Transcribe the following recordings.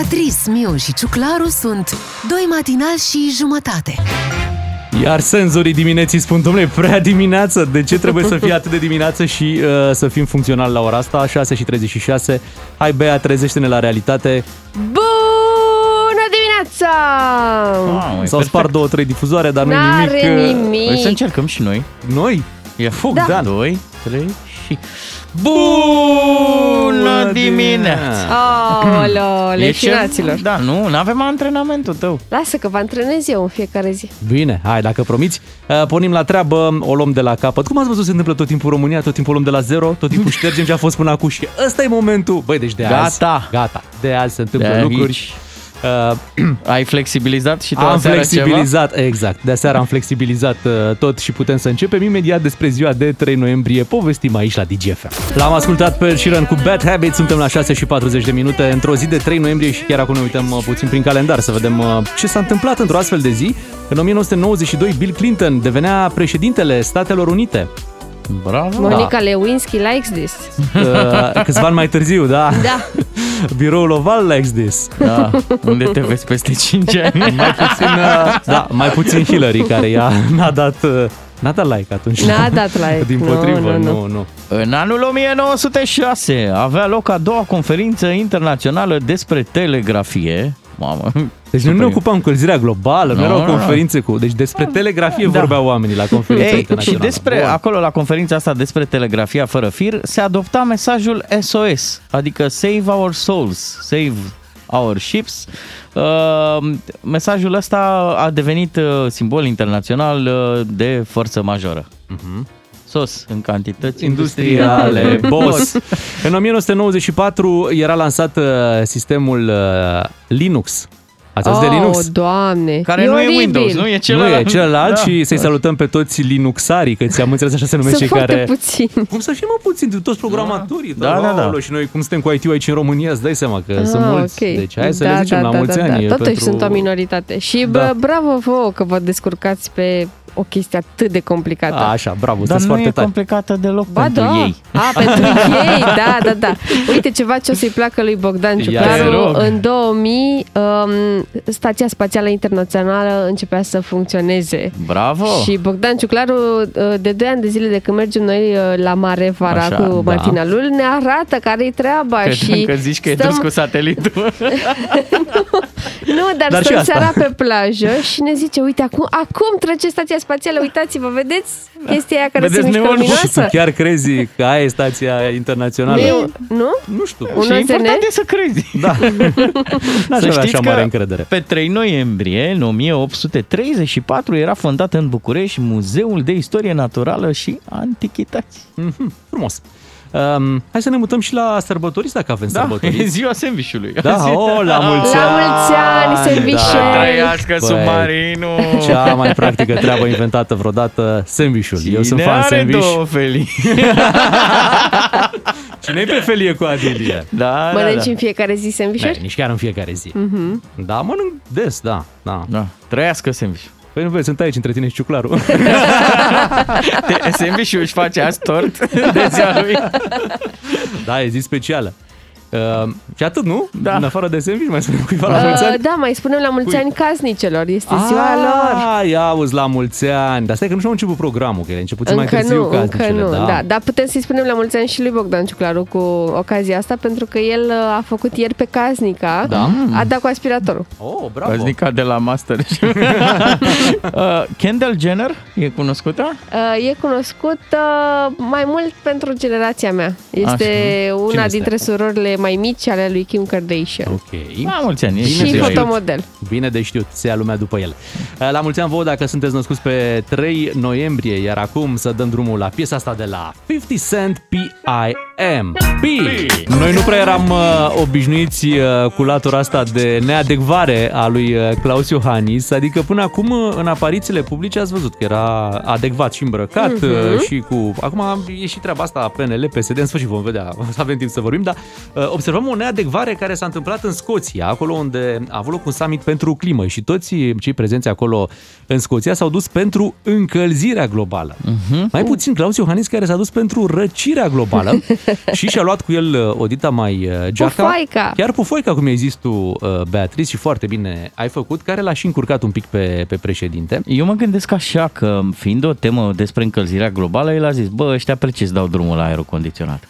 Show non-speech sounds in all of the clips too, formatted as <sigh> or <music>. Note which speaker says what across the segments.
Speaker 1: Beatrice, Miu și Ciuclaru sunt doi matinali și jumătate.
Speaker 2: Iar senzorii dimineții spun, domnule, prea dimineață, de ce trebuie să fie atât de dimineață și uh, să fim funcționali la ora asta? 6 și 36. Hai, Bea, trezește-ne la realitate.
Speaker 3: Bună dimineața!
Speaker 4: Mamă, e
Speaker 2: S-au
Speaker 4: perfect.
Speaker 2: spart două, trei difuzoare, dar nu
Speaker 3: N-are
Speaker 2: nimic. uh,
Speaker 3: nimic.
Speaker 4: Hai să încercăm și noi.
Speaker 2: Noi?
Speaker 4: Ia
Speaker 2: Foc,
Speaker 3: Da.
Speaker 2: Dan.
Speaker 4: 2, 3 și... Bună dimineața!
Speaker 3: Aoleo,
Speaker 4: E
Speaker 3: leșinaților.
Speaker 4: ce- Da, nu, nu avem antrenamentul tău.
Speaker 3: Lasă că vă antrenez eu în fiecare zi.
Speaker 2: Bine, hai, dacă promiți, uh, pornim la treabă, o luăm de la capăt. Cum ați văzut se întâmplă tot timpul în România, tot timpul o luăm de la zero, tot timpul <laughs> ștergem ce a fost până acum și ăsta e momentul. Băi, deci de azi,
Speaker 4: Gata.
Speaker 2: gata, de azi se întâmplă
Speaker 4: De
Speaker 2: lucruri.
Speaker 4: aici.
Speaker 2: Uh, <clears throat>
Speaker 4: Ai flexibilizat și tu
Speaker 2: am
Speaker 4: aseară
Speaker 2: flexibilizat, exact. De aseară am flexibilizat uh, tot și putem să începem imediat despre ziua de 3 noiembrie. Povestim aici la DGFM. L-am ascultat pe Sheeran cu Bad Habits, suntem la 6 și 40 de minute într-o zi de 3 noiembrie și chiar acum ne uităm uh, puțin prin calendar să vedem uh, ce s-a întâmplat într-o astfel de zi. În 1992 Bill Clinton devenea președintele Statelor Unite.
Speaker 4: Ceva? Bravo!
Speaker 3: Monica Lewinsky likes this. <laughs>
Speaker 2: Uh, câțiva ani mai târziu, da?
Speaker 3: Da. <laughs>
Speaker 2: Biroul Oval likes this.
Speaker 4: Da, <laughs> unde te vezi peste 5 ani?
Speaker 2: Mai puțin, uh, da, mai puțin Hillary care ea n-a dat, uh, n-a dat like atunci.
Speaker 3: N-a dat like.
Speaker 2: Din
Speaker 3: Nu,
Speaker 2: potrivă,
Speaker 3: nu, nu.
Speaker 2: nu, nu.
Speaker 4: În anul 1906 avea loc a doua conferință internațională despre telegrafie. Mamă,
Speaker 2: Deci noi nu ne
Speaker 4: super.
Speaker 2: ocupam cu încălzirea globală, nu
Speaker 4: Nu,
Speaker 2: erau
Speaker 4: nu, nu.
Speaker 2: conferințe cu... Deci despre telegrafie
Speaker 4: Da.
Speaker 2: vorbeau oamenii la conferința
Speaker 4: Ei, și
Speaker 2: internațională.
Speaker 4: despre,
Speaker 2: Bun.
Speaker 4: acolo la conferința asta despre telegrafia fără fir, se adopta mesajul SOS, adică Save Our Souls, Save Our Ships. Uh, mesajul ăsta a devenit uh, simbol internațional uh, de forță majoră. SOS în cantități
Speaker 2: industriale, <laughs> boss. În 1994 era lansat uh, sistemul uh, Linux. Ați auzit de Linux?
Speaker 3: Oh, doamne.
Speaker 4: Care
Speaker 3: e
Speaker 4: nu
Speaker 3: oribil.
Speaker 4: e Windows, nu e celălalt.
Speaker 2: Nu e celălalt
Speaker 4: Da.
Speaker 2: și să-i salutăm pe toți Linuxarii, că ți-am <laughs> înțeles așa se numesc
Speaker 3: Sunt
Speaker 2: cei
Speaker 3: foarte
Speaker 2: care...
Speaker 3: puțin.
Speaker 2: Cum să fim mă puțin, toți programatorii.
Speaker 4: Da, da, da.
Speaker 2: aoleu, Și noi cum suntem cu IT aici în România, îți dai seama că sunt
Speaker 3: Ah,
Speaker 2: mulți.
Speaker 3: ok.
Speaker 2: Deci hai să
Speaker 3: da,
Speaker 2: le zicem
Speaker 3: da,
Speaker 2: la
Speaker 3: da,
Speaker 2: mulți
Speaker 3: da,
Speaker 2: ani.
Speaker 3: Da. Totuși
Speaker 2: pentru...
Speaker 3: sunt o minoritate. Și
Speaker 2: Da.
Speaker 3: bă, bravo vouă că vă descurcați pe o chestie atât de complicată.
Speaker 2: A, așa, bravo,
Speaker 4: Dar
Speaker 2: sunteți
Speaker 4: nu
Speaker 2: foarte
Speaker 4: e
Speaker 2: tari.
Speaker 4: complicată deloc
Speaker 3: Ba
Speaker 4: pentru
Speaker 3: da.
Speaker 4: ei.
Speaker 3: A, pentru <laughs> ei, da, da, da. Uite ceva ce o să-i placă lui Bogdan
Speaker 2: Ia
Speaker 3: Ciuclaru.
Speaker 4: te rog.
Speaker 3: În 2000, um, Stația Spațială Internațională începea să funcționeze.
Speaker 4: Bravo!
Speaker 3: Și Bogdan Ciuclaru, uh, de 2 ani de zile de când mergem noi uh, la mare vara
Speaker 4: Așa,
Speaker 3: cu
Speaker 4: da.
Speaker 3: matinalul, ne arată care-i treaba.
Speaker 4: Credeam
Speaker 3: și
Speaker 4: că zici că e
Speaker 3: stăm-
Speaker 4: dus cu satelitul. <laughs> <laughs>
Speaker 3: Nu, dar,
Speaker 2: Dar și
Speaker 3: stăm
Speaker 2: asta.
Speaker 3: seara pe plajă și ne zice, uite, acum, acum trece stația spațială, uitați-vă, vedeți chestia aia care
Speaker 4: Vedeți
Speaker 3: se mișcă
Speaker 4: neonul?
Speaker 2: Și tu
Speaker 3: luminoasă? <laughs>
Speaker 2: chiar crezi că aia e stația internațională?
Speaker 3: Nu, nu?
Speaker 2: Nu știu.
Speaker 3: Un
Speaker 4: și e
Speaker 3: OZN?
Speaker 4: important e să crezi.
Speaker 2: Da. <laughs> N-aș
Speaker 4: Să
Speaker 2: avea
Speaker 4: știți
Speaker 2: așa
Speaker 4: că
Speaker 2: mare încredere.
Speaker 4: pe 3 noiembrie, în 1834, era fondat în București Muzeul de Istorie Naturală și Antichități.
Speaker 2: Mhm, frumos. Um, hai să ne mutăm și la sărbătoriți, dacă avem
Speaker 4: Da, <laughs> e
Speaker 2: sărbătoriți.
Speaker 4: ziua sandvișului.
Speaker 2: Da, <laughs> o, la mulți
Speaker 3: La
Speaker 2: ani.
Speaker 3: mulți ani, sandvișel!
Speaker 2: Da.
Speaker 4: Trăiască
Speaker 2: Băi.
Speaker 4: submarinul! <laughs>
Speaker 2: Cea mai practică treabă inventată vreodată, sandvișul. Eu sunt
Speaker 4: Cine
Speaker 2: fan
Speaker 4: are
Speaker 2: sandwich.
Speaker 4: două felii?
Speaker 2: cine e pe felie cu Adilie?
Speaker 4: Da,
Speaker 3: Mănânci
Speaker 4: da, da.
Speaker 3: în fiecare zi sandvișuri?
Speaker 2: Ne, nici chiar în fiecare zi.
Speaker 3: Mhm.
Speaker 2: Da, mănânc des, da. da.
Speaker 4: da. Trăiască sandwich.
Speaker 2: Păi nu vezi, sunt aici între tine și ciuclarul. <laughs>
Speaker 4: Te- Sandwich-ul își face azi tort <laughs> de ziua lui.
Speaker 2: da, e zi specială. Uh, și atât, nu?
Speaker 4: Da.
Speaker 2: În afară de sandwich, mai spunem cuiva la mulți
Speaker 3: Uh,
Speaker 2: ani?
Speaker 3: da, mai spunem la mulți
Speaker 2: Cui?
Speaker 3: ani casnicelor. Este ziua lor.
Speaker 2: Ah, ia auzi, la mulți ani. Dar stai că nu și-au început programul, că e început mai
Speaker 3: Încă
Speaker 2: târziu
Speaker 3: nu, încă
Speaker 2: casnicele,
Speaker 3: nu,
Speaker 2: da.
Speaker 3: da. Dar putem să-i spunem la mulți ani și lui Bogdan Ciuclaru cu ocazia asta, pentru că el uh, a făcut ieri pe casnica,
Speaker 2: Da.
Speaker 3: a dat cu aspiratorul.
Speaker 2: Oh, bravo.
Speaker 4: Păznica de la Master. <laughs> uh, Kendall Jenner e cunoscută?
Speaker 3: Uh, e cunoscut uh, mai mult pentru generația mea. Este
Speaker 4: Așa.
Speaker 3: una
Speaker 2: Cine este?
Speaker 3: dintre surorile mai mici ale lui Kim Kardashian.
Speaker 2: Ok.
Speaker 4: La mulți ani. e
Speaker 2: Bine
Speaker 3: și
Speaker 2: de știut.
Speaker 3: fotomodel.
Speaker 2: Bine de știut, se ia lumea după el. La mulți ani vouă dacă sunteți născuți pe 3 noiembrie, iar acum să dăm drumul la piesa asta de la 50 Cent P.I.M. P. Noi nu prea eram uh, obișnuiți uh, cu latura asta de neadecvare a lui uh, Claus Iohannis, adică până acum uh, în apar aparițiile publice ați văzut că era adecvat și îmbrăcat
Speaker 3: Mhm.
Speaker 2: uh, și cu... Acum e și treaba asta PNL, PSD, în sfârșit vom vedea, o <laughs> să avem timp să vorbim, dar uh, observăm o neadecvare care s-a întâmplat în Scoția, acolo unde a avut loc un summit pentru climă și toți cei prezenți acolo în Scoția s-au dus pentru încălzirea globală.
Speaker 4: Mhm.
Speaker 2: Mai puțin Claus Iohannis care s-a dus pentru răcirea globală <laughs> și și-a luat cu el uh, o dita mai uh, geaca.
Speaker 3: Pufoaica.
Speaker 2: Chiar pufoica, cum ai zis tu, uh, Beatrice, și foarte bine ai făcut, care l-a și încurcat un pic pe, pe președinte.
Speaker 4: Eu mă gândesc așa că, fiind o temă despre încălzirea globală, el a zis, bă, ăștia pe ce dau drumul la aerul condiționat?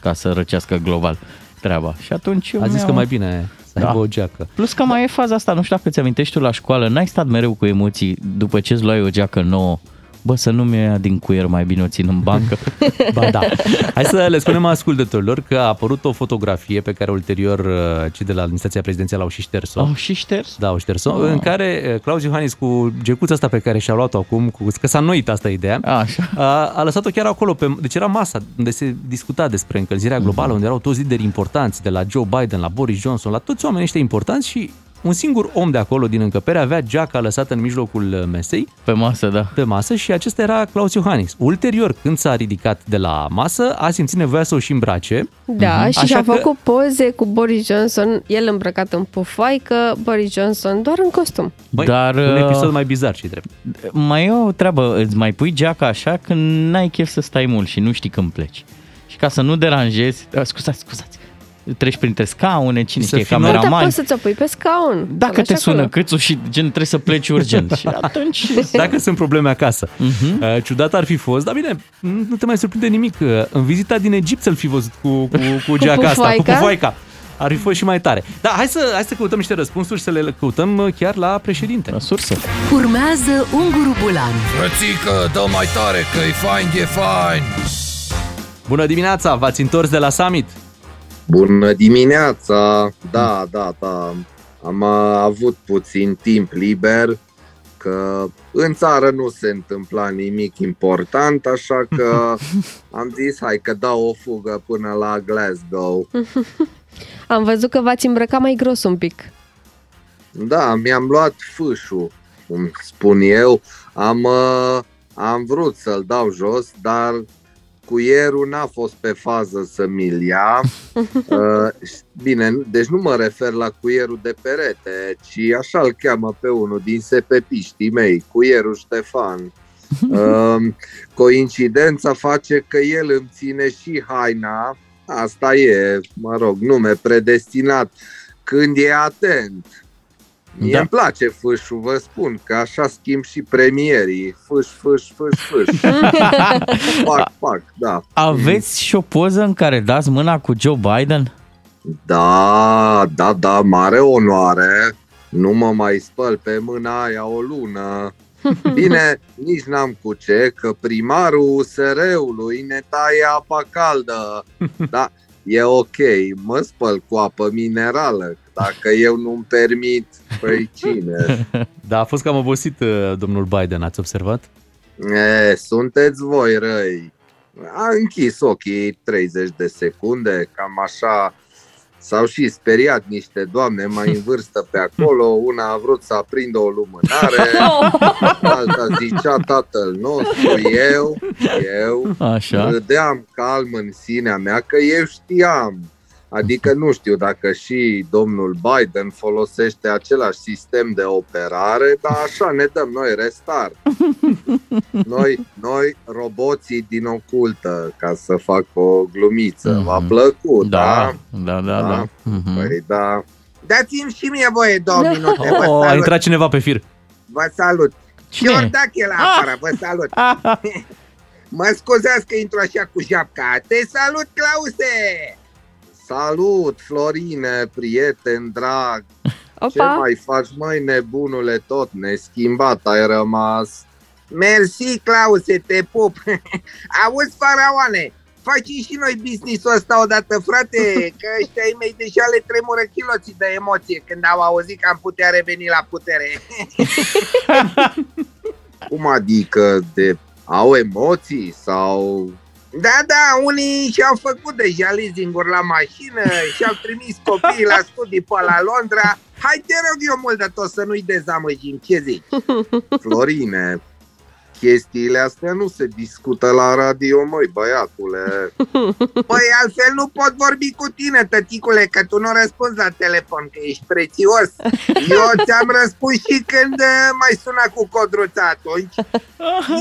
Speaker 4: Ca să răcească global treaba. Și atunci eu
Speaker 2: A zis
Speaker 4: mi-am-
Speaker 2: că mai bine să
Speaker 4: Da.
Speaker 2: aibă o geacă.
Speaker 4: Plus că mai e faza asta, nu știu dacă ți amintești tu la școală, n-ai stat mereu cu emoții după ce îți luai o geacă nouă. Bă, să nu mi-o ia din cuier, mai bine o țin în bancă. <laughs>
Speaker 2: Ba da. Hai să le spunem ascultătorilor că a apărut o fotografie pe care ulterior uh, cei de la administrația prezidențială au și șters-o.
Speaker 4: Au și șters?
Speaker 2: Da, au șters-o,
Speaker 4: Oh.
Speaker 2: în care uh, Claus Iohannis cu gecuța asta pe care și-a luat-o acum, cu, că s-a înnoit asta ideea,
Speaker 4: Așa.
Speaker 2: a, a lăsat-o chiar acolo, pe, deci era masa unde se discuta despre încălzirea globală, unde erau toți lideri importanți, de la Joe Biden, la Boris Johnson, la toți oamenii ăștia importanți și un singur om de acolo din încăpere avea geaca lăsată în mijlocul mesei,
Speaker 4: Pe masă, da.
Speaker 2: pe masă și acesta era Claus Iohannis. Ulterior, când s-a ridicat de la masă, a simțit nevoia să o și îmbrace.
Speaker 3: Da, și
Speaker 2: Așa
Speaker 3: și-a
Speaker 2: că-
Speaker 3: făcut poze cu Boris Johnson, el îmbrăcat în pufoaică, Boris Johnson doar în costum.
Speaker 2: Băi,
Speaker 4: Dar,
Speaker 2: un
Speaker 4: uh,
Speaker 2: episod mai bizar și drept.
Speaker 4: Mai e o treabă, îți mai pui geaca așa când n-ai chef să stai mult și nu știi când pleci. Și ca să nu deranjezi, uh, scuzați, scuzați, treci printre scaune, cine
Speaker 2: Să
Speaker 4: știe,
Speaker 2: fii
Speaker 3: Nu, dar
Speaker 4: cameraman.
Speaker 3: poți să-ți o pui pe scaun.
Speaker 4: Dacă
Speaker 3: Să
Speaker 4: te
Speaker 3: lași
Speaker 4: sună
Speaker 3: acolo.
Speaker 4: câțul și gen trebuie să pleci urgent. <laughs> și atunci...
Speaker 2: Dacă sunt probleme acasă.
Speaker 4: Mhm.
Speaker 2: Uh, Ciudat ar fi fost, dar bine, nu te mai surprinde nimic. uh, În vizita din Egipt să-l fi văzut cu, <laughs> cu, cu geaca asta, cu
Speaker 3: pufoaica?
Speaker 2: pufoaica. Ar fi fost și mai tare. Da, hai să, hai să căutăm niște răspunsuri, să le căutăm uh, chiar la președinte.
Speaker 4: La sursă.
Speaker 1: Urmează Unguru Bulan
Speaker 5: Frățică, dă mai tare că e fain, e fain
Speaker 2: Bună dimineața, v-ați întors de la summit?
Speaker 6: Bună dimineața! Da, da, da. Am uh, avut puțin timp liber, că în țară nu se întâmpla nimic important, așa că <laughs> am zis, hai că dau o fugă până la Glasgow. <laughs>
Speaker 3: Am văzut că v-ați îmbrăcat mai gros un pic.
Speaker 6: Da, mi-am luat fâșul, cum spun eu. Am, uh, am vrut să-l dau jos, dar cuierul n-a fost pe fază să mi-l ia. <laughs> Uh, bine, nu- deci nu mă refer la cuierul de perete, ci așa îl cheamă pe unul din sepepiștii mei, cuierul Ștefan. <laughs> Uh, coincidența face că el îmi ține și haina, asta e, mă rog, nume predestinat, când e atent. Mie
Speaker 4: Da.
Speaker 6: îmi place fâșul, vă spun, că așa schimb și premierii. Fâș, fâș, fâș, fâș. <laughs> fac, fac, da.
Speaker 4: Aveți și o poză în care dați mâna cu Joe Biden?
Speaker 6: Da, da, da, mare onoare. Nu mă mai spăl pe mâna aia o lună. Bine, <laughs> nici n-am cu ce, că primarul USR-ului ne taie apa caldă. Da, e ok, mă spăl cu apă minerală. Dacă eu nu-mi permit, păi <laughs> cine?
Speaker 2: Da, a fost cam obosit uh, domnul Biden, ați observat?
Speaker 6: E, sunteți voi răi. A închis ochii 30 de secunde, cam așa. S-au și speriat niște doamne mai în vârstă pe acolo. Una a vrut să aprindă o lumânare, <laughs> alta zicea tatăl nostru, eu, eu.
Speaker 4: Așa.
Speaker 6: Râdeam calm în sinea mea că eu știam. Adică nu știu dacă și domnul Biden folosește același sistem de operare, dar așa ne dăm noi restart. <laughs> Noi, noi roboții din ocultă, ca să fac o glumiță.
Speaker 4: Mhm.
Speaker 6: V-a plăcut,
Speaker 4: Da,
Speaker 6: da?
Speaker 4: da, da, da. Mhm.
Speaker 6: Păi da. Dați-mi și mie voie două minute, vă
Speaker 2: Oh, a
Speaker 6: salut.
Speaker 2: intrat cineva pe fir.
Speaker 6: Vă salut.
Speaker 4: Cine?
Speaker 6: Iordache la afară, vă salut. <laughs> Mă scuzați că intru așa cu japca. Te salut, Clause! Salut, Florine, prieten drag. Ce
Speaker 3: Opa!
Speaker 6: mai faci, măi, nebunule, tot neschimbat ai rămas. Mersi, Clause, te pup. <laughs> Auzi, faraoane, facem și noi business-ul ăsta odată, frate, că ăștia ai mei deja le tremură chiloții de emoție când au auzit că am putea reveni la putere. <laughs> Cum adică de au emoții sau... Da, da, unii și-au făcut deja leasing-uri la mașină <laughs> și-au trimis copiii la studii pe la Londra Hai te rog eu mult de tot să nu-i dezamăgim, ce zici? <laughs> Florine, chestiile astea nu se discută la radio, măi, băiatule. <laughs> Păi altfel nu pot vorbi cu tine, tăticule, că tu nu răspunzi la telefon, că ești prețios. <laughs> Eu ți-am răspuns și când uh, mai suna cu codruța atunci. <laughs>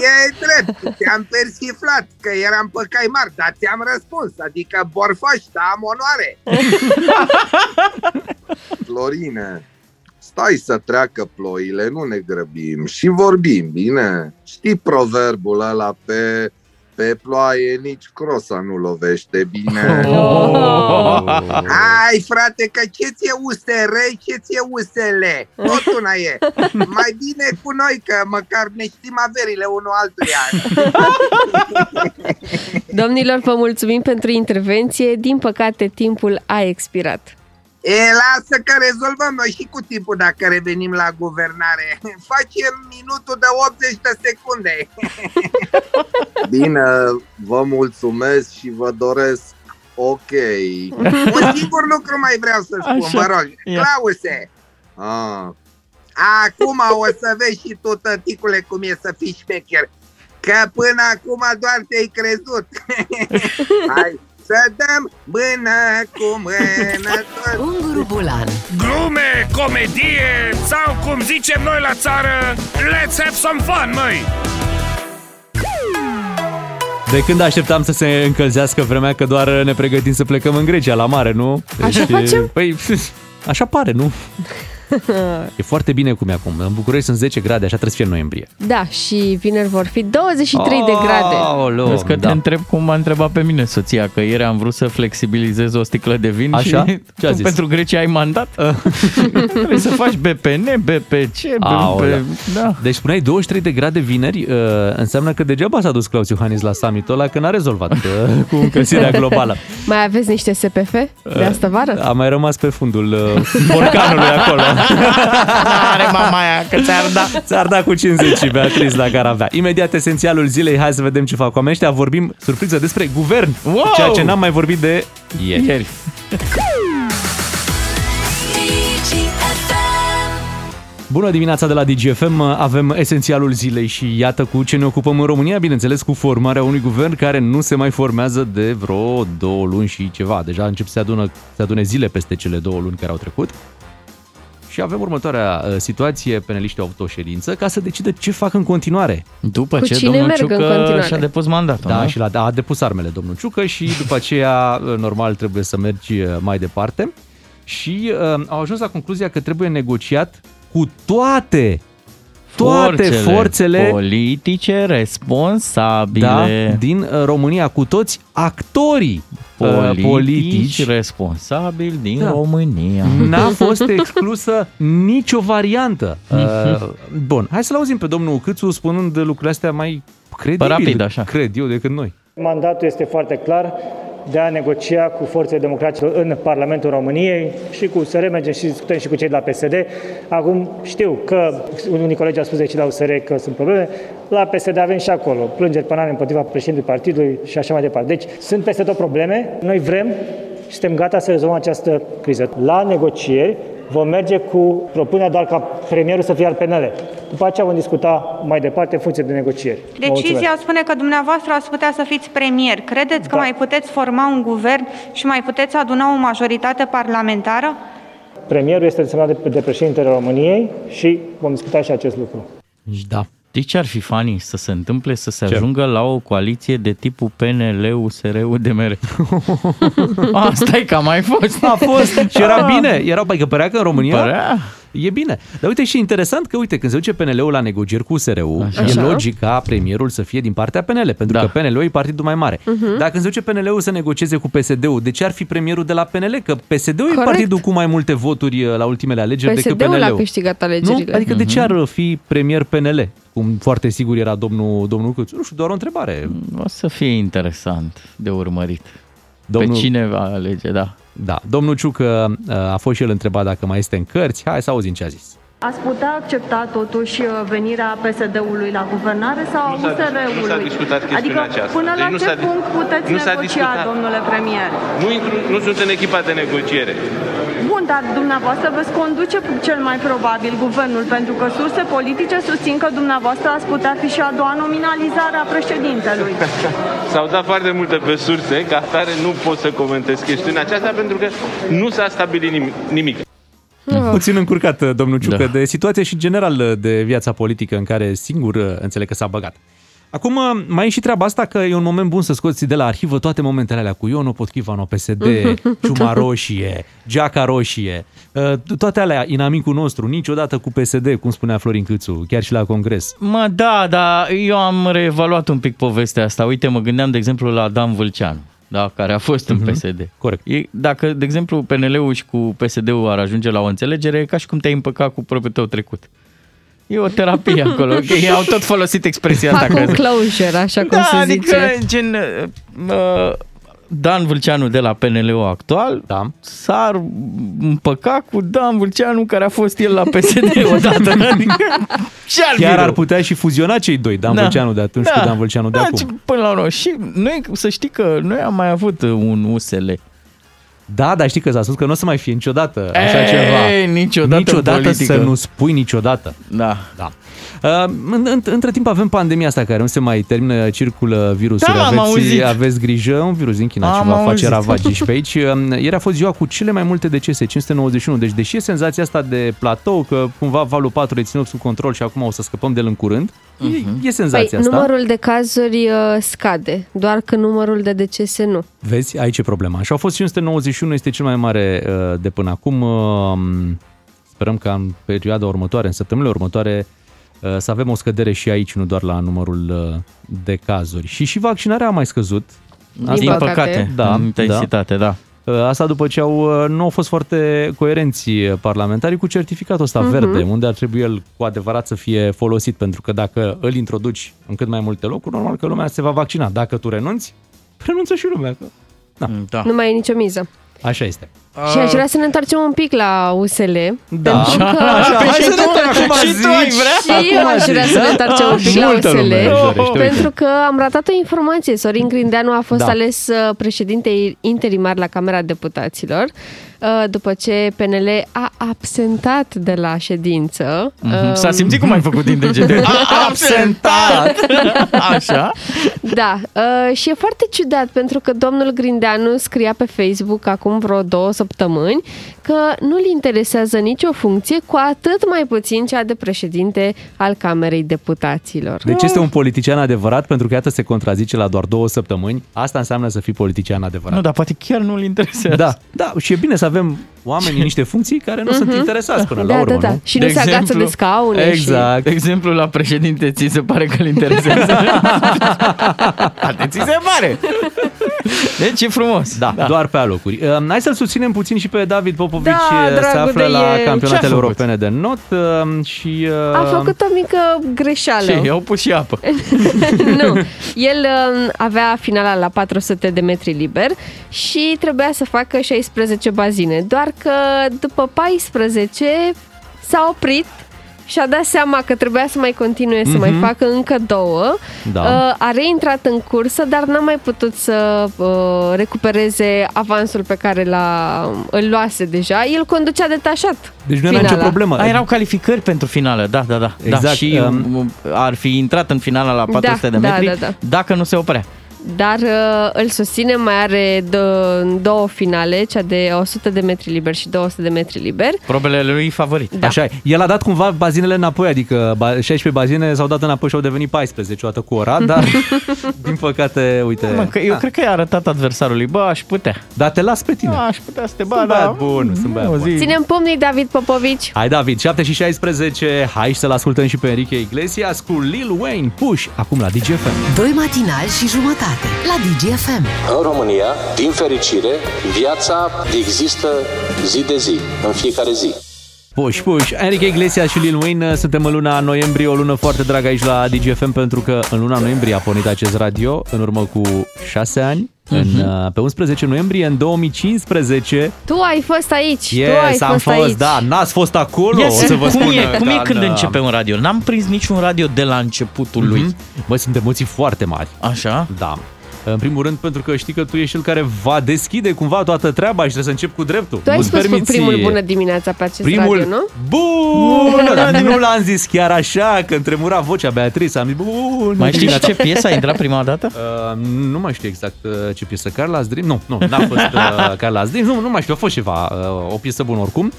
Speaker 6: E drept, te-am persiflat, că eram pe cai mari, dar ți-am răspuns, adică borfaș, da, am onoare. Florine, stai să treacă ploile, nu ne grăbim și vorbim, bine? Știi proverbul ăla pe, pe ploaie nici crosa nu lovește, bine? <laughs>
Speaker 2: Oh.
Speaker 6: Hai, frate, că ce ți-e USR, ce ți-e USL? Tot una e. Mai bine cu noi, că măcar ne știm averile unul altuia. <laughs>
Speaker 3: Domnilor, vă mulțumim pentru intervenție. Din păcate, timpul a expirat.
Speaker 6: E, lasă că rezolvăm noi și cu timpul dacă revenim la guvernare. <laughs> Facem minutul de 80 de secunde. <laughs> Bine, vă mulțumesc și vă doresc ok. <laughs> Un singur lucru mai vreau să spun,
Speaker 4: Așa,
Speaker 6: mă rog.
Speaker 4: ia.
Speaker 6: Clause. Ah. Acum o să vezi și tu, tăticule, cum e să fii șmecher. Că până acum doar te-ai crezut. Hai, să dăm mână cu mână. tot.
Speaker 1: Unguru Bulan
Speaker 5: Glume, comedie sau cum zicem noi la țară Let's have some fun, măi!
Speaker 2: De când așteptam să se încălzească vremea că doar ne pregătim să plecăm în Grecia la mare, nu?
Speaker 3: Așa facem?
Speaker 2: Păi, așa pare, nu? <laughs> E foarte bine cum e acum. În București sunt 10 grade, așa trebuie să fie în noiembrie.
Speaker 3: Da, și vineri vor fi 23 de grade.
Speaker 2: Aoleu,
Speaker 4: Vezi că te
Speaker 2: da.
Speaker 4: întreb cum m-a întrebat pe mine soția, că ieri am vrut să flexibilizez o sticlă de vin
Speaker 2: Așa?
Speaker 4: și
Speaker 2: Ce a
Speaker 4: tu
Speaker 2: zis?
Speaker 4: pentru Grecia ai mandat? <laughs> Trebuie să faci BPN, BPC,
Speaker 2: Aoleu.
Speaker 4: BP, da.
Speaker 2: Deci spuneai 23 de grade vineri, uh, înseamnă că degeaba s-a dus Claus Iohannis la summitul ăla, că n-a rezolvat uh, <laughs> cu încălzirea globală.
Speaker 3: Mai aveți niște SPF de asta vară?
Speaker 2: A mai rămas pe fundul uh, borcanului acolo.
Speaker 4: Are mama aia că ți-ar da.
Speaker 2: Ți-ar da cu 50 Beatriz dacă ar avea. Imediat esențialul zilei, hai să vedem ce fac oamenii ăștia. Vorbim, surpriză, despre guvern.
Speaker 4: Wow!
Speaker 2: Ceea ce n-am mai vorbit de ieri.
Speaker 4: Ieri.
Speaker 2: Bună dimineața de la DGFM, avem esențialul zilei și iată cu ce ne ocupăm în România, bineînțeles cu formarea unui guvern care nu se mai formează de vreo două luni și ceva. Deja încep să se, adună, se adune zile peste cele două luni care au trecut. Și avem următoarea uh, situație, peneliștii au avut o ședință ca să decidă ce fac în continuare.
Speaker 4: După
Speaker 3: Cu
Speaker 4: ce
Speaker 3: cine
Speaker 4: domnul
Speaker 3: merg în
Speaker 4: Ciucă
Speaker 3: continuare?
Speaker 4: și-a depus mandatul,
Speaker 2: Da,
Speaker 4: nu?
Speaker 2: și la, a depus armele domnul Ciucă și după aceea, uh, normal, trebuie să mergi uh, mai departe. Și uh, au ajuns la concluzia că trebuie negociat cu toate, toate forțele, forțele
Speaker 4: politice responsabile.
Speaker 2: da, din uh, România, cu toți actorii uh,
Speaker 4: politici,
Speaker 2: politici.
Speaker 4: responsabili din
Speaker 2: Da.
Speaker 4: România.
Speaker 2: N-a fost exclusă nicio variantă. Uh, bun, hai să-l auzim pe domnul Câțu spunând lucrurile astea mai credibil,
Speaker 4: Rapid, așa.
Speaker 2: cred eu, decât noi.
Speaker 7: Mandatul este foarte clar de a negocia cu forțele democratice în Parlamentul României și cu USR, mergem și discutăm și cu cei de la PSD. Acum știu că unii colegi au spus de cei de la USR că sunt probleme, la PSD avem și acolo plângeri penale împotriva președintelui partidului și așa mai departe. Deci sunt peste tot probleme, noi vrem și suntem gata să rezolvăm această criză. La negocieri vom merge cu propunerea doar ca premierul să fie al PNL. După aceea vom discuta mai departe în funcție de negocieri. Vă mulțumesc.
Speaker 8: Decizia spune că dumneavoastră ați putea să fiți premier. Credeți că
Speaker 7: Da.
Speaker 8: mai puteți forma un guvern și mai puteți aduna o majoritate parlamentară?
Speaker 7: Premierul este desemnat de, de președintele României și vom discuta și acest lucru.
Speaker 2: Da.
Speaker 4: Știi ce ar fi funny să se întâmple să se
Speaker 2: Ce?
Speaker 4: ajungă la o coaliție de tipul PNL, USR, UDMR? <laughs> Asta e că a mai fost.
Speaker 2: A fost și era bine. Era, băi, că părea că în România
Speaker 4: Părea.
Speaker 2: E bine. Dar uite și interesant că, uite, când se duce PNL-ul la negocieri cu USR-ul,
Speaker 4: Așa.
Speaker 2: e
Speaker 3: Așa.
Speaker 2: logic ca premierul să fie din partea PNL, pentru
Speaker 4: Da.
Speaker 2: că PNL-ul e partidul mai mare.
Speaker 3: Mhm.
Speaker 2: Dar când se duce PNL-ul să negocieze cu PSD-ul, de ce ar fi premierul de la PNL? Că PSD-ul e
Speaker 3: Corect.
Speaker 2: partidul cu mai multe voturi uh, la ultimele alegeri decât
Speaker 3: PSD-ul a
Speaker 2: PNL-ul.
Speaker 3: câștigat
Speaker 2: Nu?
Speaker 3: alegerile.
Speaker 2: Adică de
Speaker 4: Mhm.
Speaker 2: ce ar fi premier PNL? Cum foarte sigur era domnul, domnul Câțu. Nu știu, doar o întrebare.
Speaker 4: O să fie interesant de urmărit.
Speaker 2: Domnul,
Speaker 4: Pe cine va alege, da.
Speaker 2: Da, domnul Ciucă uh, a fost și el întrebat dacă mai este în cărți. Hai să auzim ce a zis.
Speaker 9: Ați putea accepta totuși uh, venirea PSD-ului la guvernare sau a
Speaker 10: Nu s-a-
Speaker 9: USR-ului?
Speaker 10: nu s-a discutat chestiunea
Speaker 9: adică
Speaker 10: aceasta.
Speaker 9: până
Speaker 10: Deci
Speaker 9: la
Speaker 10: nu
Speaker 9: ce
Speaker 10: s-a dis-
Speaker 9: punct puteți
Speaker 10: nu s-a
Speaker 9: negocia,
Speaker 10: discutat.
Speaker 9: domnule premier?
Speaker 10: Nu, intru, nu sunt în echipa de negociere.
Speaker 9: Bun, dar dumneavoastră veți conduce cel mai probabil guvernul, pentru că surse politice susțin că dumneavoastră ați putea fi și a doua nominalizare a președintelui. <laughs>
Speaker 10: S-au dat foarte multe pe surse, ca atare nu pot să comentez chestiunea aceasta pentru că nu s-a stabilit nim- nimic.
Speaker 2: Puțin încurcat, uh, domnul Ciucă,
Speaker 4: Da.
Speaker 2: de situația și general uh, de viața politică în care singur uh, înțeleg că s-a băgat. Acum, uh, mai e și treaba asta că e un moment bun să scoți de la arhivă toate momentele alea cu Iono Potchivano, PSD, Ciuma Roșie, Geaca Roșie, uh, toate alea, inamicul nostru, niciodată cu PSD, cum spunea Florin Câțu, chiar și la congres.
Speaker 4: Mă, da, dar eu am reevaluat un pic povestea asta. Uite, mă gândeam, de exemplu, la Dan Vâlceanu, da, care a fost în PSD.
Speaker 2: Corect.
Speaker 4: E, dacă, de exemplu, PNL-ul și cu PSD-ul ar ajunge la o înțelegere, e ca și cum te-ai împăcat cu propriul tău trecut. E o terapie acolo. că Ei au tot folosit expresia asta.
Speaker 3: Fac
Speaker 4: că-
Speaker 3: un closure, așa cum
Speaker 4: da,
Speaker 3: se
Speaker 4: adică,
Speaker 3: zice.
Speaker 4: gen, uh, Dan Vâlceanu de la PNL-ul actual
Speaker 2: Da.
Speaker 4: s-ar împăca cu Dan Vâlceanu care a fost el la PSD <laughs> odată. Adică, ce ar fi
Speaker 2: Chiar ar
Speaker 4: rău?
Speaker 2: putea și fuziona cei doi, Dan
Speaker 4: Da.
Speaker 2: Vâlceanu de atunci cu Dan Vâlceanu de
Speaker 4: da,
Speaker 2: acum.
Speaker 4: ce- Până la urmă. Și noi, să știi că noi am mai avut un USL.
Speaker 2: Da, dar știi că s-a spus că nu o să mai fie niciodată așa
Speaker 4: Ei,
Speaker 2: ceva.
Speaker 4: niciodată
Speaker 2: niciodată
Speaker 4: politică.
Speaker 2: să nu spui niciodată.
Speaker 4: Da.
Speaker 2: Da. Uh, în- în- între timp avem pandemia asta care nu se mai termină, circulă virusul.
Speaker 4: Da, am
Speaker 2: aveți,
Speaker 4: auzit.
Speaker 2: aveți grijă, un virus din China
Speaker 4: Am
Speaker 2: ce va face
Speaker 4: auzit.
Speaker 2: ravagii și pe aici. Um, Ieri a fost ziua cu cele mai multe decese, 591. Deci deși e senzația asta de platou, că cumva valul 4 e ținut sub control și acum o să scăpăm de el în curând, e, e senzația
Speaker 3: Păi,
Speaker 2: asta.
Speaker 3: numărul de cazuri uh, scade, doar că numărul de decese nu.
Speaker 2: Vezi, aici e problema. Și au fost 591, este cel mai mare uh, de până acum. Uh, Sperăm că în perioada următoare, în săptămânile următoare, uh, să avem o scădere și aici, nu doar la numărul uh, de cazuri. Și și vaccinarea a mai scăzut.
Speaker 4: Din păcate,
Speaker 2: da,
Speaker 4: în intensitate, da.
Speaker 2: Uh, Asta după ce au, uh, nu au fost foarte coerenți uh, parlamentarii cu certificatul ăsta
Speaker 3: Mhm.
Speaker 2: verde, unde ar trebui el cu adevărat să fie folosit, pentru că dacă îl introduci în cât mai multe locuri, normal că lumea se va vaccina. Dacă tu renunți, renunță și lumea. Că... Da.
Speaker 4: da.
Speaker 3: Nu mai e nicio miză.
Speaker 2: Așa este.
Speaker 3: Și aș vrea să ne întoarcem un pic la USL.
Speaker 2: Da.
Speaker 3: Pentru că...
Speaker 2: Așa, hai să ne întoarcem acum,
Speaker 4: Și tu ai
Speaker 2: zici.
Speaker 4: vrea?
Speaker 3: Și eu aș vrea să ne întoarcem un pic la
Speaker 2: Multă
Speaker 3: USL,
Speaker 2: lume își dorește, uite.
Speaker 3: pentru că am ratat o informație. Sorin Grindeanu a fost
Speaker 2: Da.
Speaker 3: ales uh, președinte interimar la Camera Deputaților, uh, după ce PNL a absentat de la ședință.
Speaker 4: Mhm.
Speaker 3: Um,
Speaker 4: S-a simțit cum ai făcut din degete. <laughs> A absentat! Așa?
Speaker 3: Da, uh, și e foarte ciudat pentru că domnul Grindeanu scria pe Facebook acum vreo două săptămâni tamanho, că nu-l interesează nicio funcție, cu atât mai puțin cea de președinte al Camerei Deputaților.
Speaker 2: Deci este un politician adevărat pentru că iată se contrazice la doar două săptămâni. Asta înseamnă să fii politician adevărat.
Speaker 4: Nu, dar poate chiar nu-l interesează.
Speaker 2: Da, da, și e bine să avem oameni în niște funcții care nu sunt interesați până la
Speaker 3: Da,
Speaker 2: urmă,
Speaker 3: da, da.
Speaker 2: nu?
Speaker 3: Și nu se agață de scaune și-
Speaker 2: Exact.
Speaker 4: De exemplu, la președinte ți se pare că îl interesează? Poate <laughs> ți se pare. Deci e frumos.
Speaker 2: Da, da, doar pe alocuri. Uh, hai să-l susținem puțin și pe David Popovici,
Speaker 3: Da,
Speaker 2: uh, se
Speaker 3: dragul
Speaker 2: află
Speaker 3: de
Speaker 2: la
Speaker 3: el.
Speaker 4: Ce-a
Speaker 2: campionatele
Speaker 4: făcut?
Speaker 2: europene de not uh, și... uh,
Speaker 3: A făcut o mică greșeală.
Speaker 4: Ce? I-au pus și apă. <laughs>
Speaker 3: nu. El uh, avea finala la 400 de metri liber și trebuia să facă 16 bazine. Doar că după 14 s-a oprit și a dat seama că trebuia să mai continue să mai
Speaker 2: Mhm.
Speaker 3: facă încă două.
Speaker 2: Da.
Speaker 3: Uh, a reintrat în cursă, dar n-a mai putut să uh, recupereze avansul pe care l-a, îl luase deja. El conducea detașat.
Speaker 2: Deci nu era nicio
Speaker 3: finala.
Speaker 2: problemă.
Speaker 4: A, erau calificări pentru finală, da, da, da.
Speaker 2: Exact,
Speaker 4: Da, și
Speaker 2: um,
Speaker 4: um, ar fi intrat în finala la 400 de
Speaker 3: Da,
Speaker 4: metri
Speaker 3: da, da, da.
Speaker 4: dacă nu se oprea.
Speaker 3: Dar uh, îl susține, mai are dă- două finale, cea de 100 de metri liber și 200 de metri liber.
Speaker 4: Probele lui favorit.
Speaker 3: Da.
Speaker 2: Așa e. El a dat cumva bazinele înapoi, adică ba- 16 bazine s-au dat înapoi și au devenit 14 odată cu ora, dar <laughs> din păcate, uite...
Speaker 4: Mă, că eu cred că i-a arătat adversarului, bă, aș putea.
Speaker 2: Dar te las pe tine.
Speaker 4: Da, aș putea să te
Speaker 2: Sunt
Speaker 4: bat,
Speaker 2: băiat
Speaker 4: da.
Speaker 2: bun, sunt băiat
Speaker 4: o
Speaker 2: bun.
Speaker 4: zi.
Speaker 3: Ținem pumnii David Popovici.
Speaker 2: Hai David, 7 și 16, hai să-l ascultăm și pe Enrique Iglesias cu Lil Wayne, Push, acum la DGFM.
Speaker 1: Doi matinali și jumătate la DGFM.
Speaker 11: În România, din fericire, viața există zi de zi, în fiecare zi.
Speaker 2: Push, push. Enrique Iglesias și Lil Wayne, suntem în luna noiembrie, o lună foarte dragă aici la DGFM, pentru că în luna noiembrie a pornit acest radio, în urmă cu 6 ani, în, uh, pe 11 noiembrie, în 2015.
Speaker 3: Tu ai fost aici. tu ai
Speaker 2: Yes, am
Speaker 3: fost,
Speaker 2: fost,
Speaker 3: aici.
Speaker 2: da, n-ați fost acolo,
Speaker 4: Yes,
Speaker 2: o să vă
Speaker 4: cum,
Speaker 2: spun.
Speaker 4: e, cum e
Speaker 2: că
Speaker 4: când
Speaker 2: n-
Speaker 4: începe un radio? N-am prins niciun radio de la începutul lui.
Speaker 2: Mhm. Bă, sunt emoții foarte mari.
Speaker 4: Așa?
Speaker 2: Da. În primul rând pentru că știi că tu ești cel care va deschide cumva toată treaba și trebuie să încep cu dreptul.
Speaker 3: Tu ai
Speaker 2: Nu-ți
Speaker 3: spus
Speaker 2: permiți
Speaker 3: primul
Speaker 2: ție.
Speaker 3: bună dimineața pe acest
Speaker 2: Primul
Speaker 3: radio, nu?
Speaker 2: Bun! <laughs> Dar nu l-am zis chiar așa, că îmi tremura vocea Beatrice. Am zis, bun!
Speaker 4: Mai știi la ce piesă a intrat prima dată? <laughs>
Speaker 2: Uh, nu mai știu exact uh, ce piesă. Carla's Dream? Nu, nu, n-a fost uh, <laughs> Carla's Dream. Nu, nu mai știu, a fost ceva, uh, o piesă bună oricum.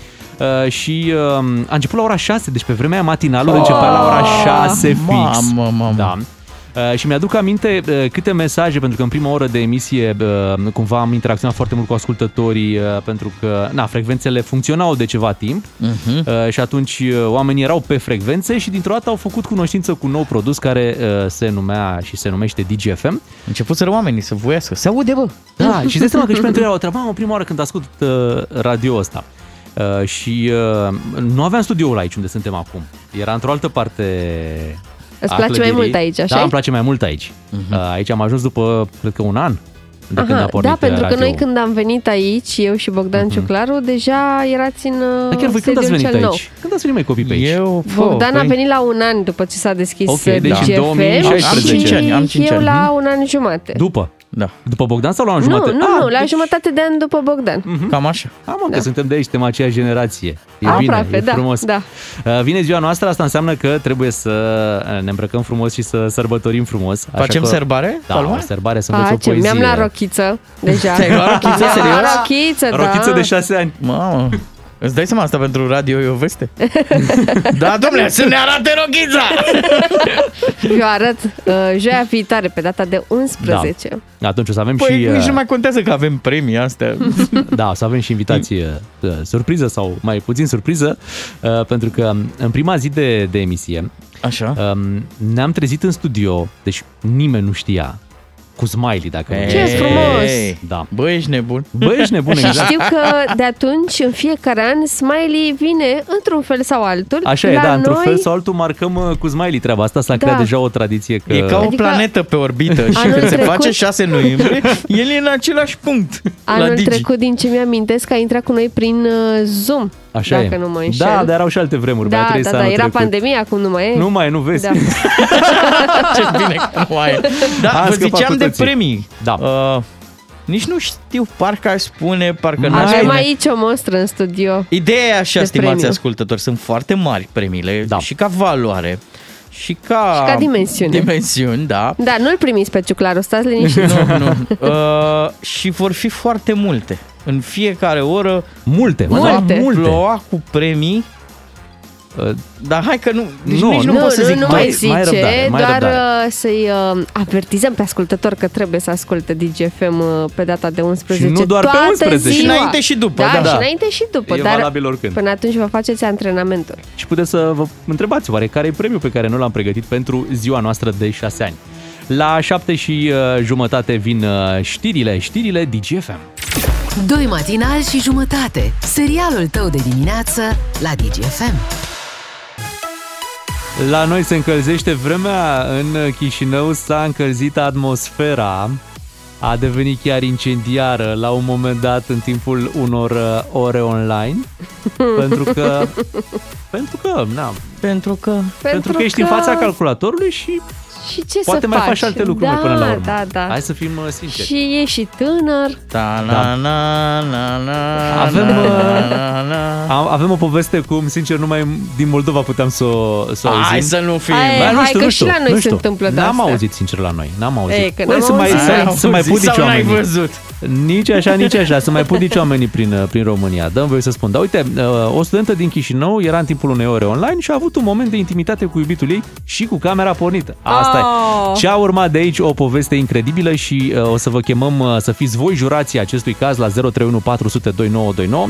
Speaker 2: Uh, și uh, a început la ora 6, deci pe vremea aia matinalul
Speaker 4: Oh,
Speaker 2: începea la ora 6 fix.
Speaker 4: mamă, mamă.
Speaker 2: Da. Uh, și mi-aduc aminte uh, câte mesaje, pentru că în prima oră de emisie uh, cumva am interacționat foarte mult cu ascultătorii, uh, pentru că na, frecvențele funcționau de ceva timp
Speaker 4: Mhm.
Speaker 2: uh, și atunci uh, oamenii erau pe frecvențe și dintr-o dată au făcut cunoștință cu un nou produs care uh, se numea și se numește DGFM.
Speaker 4: Începuseră oamenii să voiască. Se aude, bă!
Speaker 2: Da, și îți dai seama că și pentru ei o treabă, mamă, prima oară când ascult uh, radio ăsta. Uh, și uh, nu aveam studioul aici unde suntem acum. Era într-o altă parte
Speaker 3: Îți
Speaker 2: a
Speaker 3: place mai
Speaker 2: clădirii.
Speaker 3: mult aici, așa?
Speaker 2: Da, îmi place mai mult aici. Uh-huh. Aici am ajuns după, cred că un an de când a
Speaker 3: Aha,
Speaker 2: pornit
Speaker 3: da, pentru că
Speaker 2: radio.
Speaker 3: noi când am venit aici, eu și Bogdan Ciuclaru, deja erați în
Speaker 2: Dar chiar voi când ați
Speaker 3: sediul
Speaker 2: venit
Speaker 3: cel nou.
Speaker 2: aici? Când ați venit mai copii pe aici?
Speaker 4: Eu,
Speaker 3: Bogdan a venit la un an după ce s-a deschis
Speaker 2: Ok, deci în
Speaker 3: DGFM
Speaker 2: 2016.
Speaker 4: Am cinci ani, am cinci
Speaker 3: și eu
Speaker 4: ani.
Speaker 3: la un an jumate.
Speaker 2: După?
Speaker 4: Da.
Speaker 2: După Bogdan sau la un
Speaker 3: Nu,
Speaker 2: jumătate?
Speaker 3: nu,
Speaker 2: Ah,
Speaker 3: nu, la
Speaker 2: deci-
Speaker 3: jumătate de an după Bogdan.
Speaker 4: Cam așa.
Speaker 2: Ah, mă, că suntem de aici, suntem aceeași generație. E
Speaker 3: Aproape,
Speaker 2: bine, e
Speaker 3: da,
Speaker 2: frumos.
Speaker 3: da.
Speaker 2: Uh, Vine ziua noastră, asta înseamnă că trebuie să uh, ne îmbrăcăm frumos și să sărbătorim frumos. Așa
Speaker 4: Facem
Speaker 2: că,
Speaker 4: serbare,
Speaker 2: Da,
Speaker 4: Palma?
Speaker 2: o serbare, să înveți o
Speaker 3: Facem,
Speaker 2: poezie.
Speaker 3: mi-am luat rochiță deja.
Speaker 4: Te-ai luat rochiță,
Speaker 3: Mi-am
Speaker 4: serios?
Speaker 3: luat rochiță, da.
Speaker 2: Rochiță de șase ani.
Speaker 4: Mamă, îți dai seama asta pentru radio e o veste? <laughs> da, domnule, să ne arate rochița! <laughs>
Speaker 3: Eu arăt uh, joia viitoare, pe data de 11.
Speaker 2: Da. Atunci o să avem
Speaker 4: Păi
Speaker 2: și...
Speaker 4: nici
Speaker 2: uh,
Speaker 4: nu mai contează că avem premii astea. <laughs>
Speaker 2: Da, o să avem și invitație uh, surpriză sau mai puțin surpriză, uh, pentru că um, în prima zi de, de emisie
Speaker 4: Așa.
Speaker 2: um, ne-am trezit în studio, deci nimeni nu știa, cu Smiley, dacă nu
Speaker 3: Ce frumos!
Speaker 4: Ei,
Speaker 2: Da.
Speaker 4: Bă, ești nebun.
Speaker 2: Bă, ești nebun,
Speaker 3: Și
Speaker 2: exact.
Speaker 3: știu că de atunci, în fiecare an, Smiley vine într-un fel sau altul.
Speaker 2: Așa e,
Speaker 3: la
Speaker 2: da, într-un
Speaker 3: noi,
Speaker 2: fel sau altul marcăm uh, cu Smiley treaba asta, s-a
Speaker 3: Da.
Speaker 2: creat deja o tradiție că...
Speaker 4: E ca o
Speaker 3: Adică-
Speaker 4: planetă pe orbită <laughs> și
Speaker 3: Anul
Speaker 4: când se
Speaker 3: trecut-
Speaker 4: face 6 noiembrie, el e în același punct la
Speaker 3: Anul
Speaker 4: Digi.
Speaker 3: trecut, din ce mi-amintesc, a intrat cu noi prin uh, Zoom.
Speaker 2: Așa
Speaker 3: dacă
Speaker 2: e.
Speaker 3: nu mă înșel.
Speaker 2: Da, dar erau și alte vremuri.
Speaker 3: da,
Speaker 2: Beatrice,
Speaker 3: da, da,
Speaker 2: anul
Speaker 3: era
Speaker 2: trecut.
Speaker 3: pandemie, acum nu mai e.
Speaker 2: Nu mai e, nu vezi.
Speaker 3: Da. <laughs>
Speaker 4: Ce bine că nu mai e. Da,
Speaker 2: Am
Speaker 4: vă
Speaker 2: scăpat
Speaker 4: ziceam
Speaker 2: cu
Speaker 4: de
Speaker 2: toții.
Speaker 4: premii.
Speaker 2: Da.
Speaker 4: Uh, nici nu știu, parcă aș spune, parcă n-aș
Speaker 3: Avem
Speaker 4: spune.
Speaker 3: aici o mostră în studio.
Speaker 4: Ideea e așa,
Speaker 3: de
Speaker 4: stimați
Speaker 3: premiu.
Speaker 4: ascultători, sunt foarte mari premiile
Speaker 2: Da.
Speaker 4: și ca valoare și ca...
Speaker 3: Și ca dimensiune.
Speaker 4: Dimensiuni, da.
Speaker 3: Da, nu-l primiți pe Ciuclaru, stați liniștiți.
Speaker 4: nu, nu. <laughs> Uh, și vor fi foarte multe. În fiecare oră
Speaker 2: Multe, mă,
Speaker 3: Multe.
Speaker 2: da, multe.
Speaker 4: ploua cu premii.
Speaker 2: Uh,
Speaker 4: Dar hai că nu, nici,
Speaker 2: Nu,
Speaker 4: nici nu,
Speaker 3: nu,
Speaker 4: pot să
Speaker 3: nu,
Speaker 4: zic
Speaker 3: nu
Speaker 4: mai.
Speaker 3: mai
Speaker 2: mai
Speaker 3: zice,
Speaker 2: răbdare, mai
Speaker 3: doar
Speaker 2: răbdare.
Speaker 3: uh, să-i uh, avertizăm pe ascultător că trebuie să asculte DGFM uh, pe data de 11.
Speaker 2: Și nu doar pe
Speaker 3: toată
Speaker 2: 11,
Speaker 4: și
Speaker 3: ziua.
Speaker 4: înainte și după,
Speaker 3: Da,
Speaker 4: da.
Speaker 3: și înainte și după.
Speaker 2: E
Speaker 3: dar
Speaker 2: valabil oricând.
Speaker 3: până atunci vă faceți antrenamentul.
Speaker 2: Și puteți să vă întrebați oare care e premiul pe care noi l-am pregătit pentru ziua noastră de 6 ani. La 7 și uh, jumătate vin uh, știrile, știrile DGFM.
Speaker 1: Doi matinali și jumătate. Serialul tău de dimineață la DGFM.
Speaker 2: La noi se încălzește vremea, în Chișinău s-a încălzit atmosfera, a devenit chiar incendiară la un moment dat în timpul unor uh, ore online, <laughs> pentru că, pentru că, na,
Speaker 4: Pentru că...
Speaker 2: pentru că ești în fața calculatorului și
Speaker 3: Și ce
Speaker 2: poate
Speaker 3: să
Speaker 2: mai
Speaker 3: faci?
Speaker 2: faci alte lucruri
Speaker 3: da,
Speaker 2: mai până la urmă.
Speaker 3: Da, da.
Speaker 2: Hai să fim uh, sinceri.
Speaker 3: Și e și tânăr.
Speaker 4: Ta na na na na
Speaker 2: Avem,
Speaker 4: na,
Speaker 2: uh,
Speaker 4: na, na.
Speaker 2: Am- Avem o poveste cum, sincer, numai din Moldova puteam să o, să o auzim.
Speaker 4: Hai să nu fim.
Speaker 3: Hai,
Speaker 2: Ba, nu
Speaker 3: hai
Speaker 2: știu,
Speaker 3: că
Speaker 2: nu
Speaker 3: și
Speaker 2: știu,
Speaker 3: la noi
Speaker 2: nu
Speaker 3: se
Speaker 2: știu.
Speaker 3: întâmplă de
Speaker 2: N-am
Speaker 3: astea.
Speaker 2: auzit, sincer, la noi. N-am auzit.
Speaker 3: Ei, că
Speaker 2: Băi,
Speaker 3: n-am
Speaker 2: să mai,
Speaker 3: auzit.
Speaker 2: să,
Speaker 4: Ai
Speaker 2: să mai
Speaker 4: auzit
Speaker 2: pudici
Speaker 4: sau n-ai
Speaker 2: oamenii.
Speaker 4: văzut?
Speaker 2: Nici așa, nici așa, să mai pudici oamenii prin, uh, prin România. Dăm voie să spun. Dar uite, uh, o studentă din Chișinău era în timpul unei ore online și a avut un moment de intimitate cu iubitul ei și cu camera pornită. Asta
Speaker 3: Oh.
Speaker 2: e. Ce a urmat de aici, o poveste incredibilă și uh, o să vă chemăm uh, să fiți voi jurații acestui caz la 031 400 2929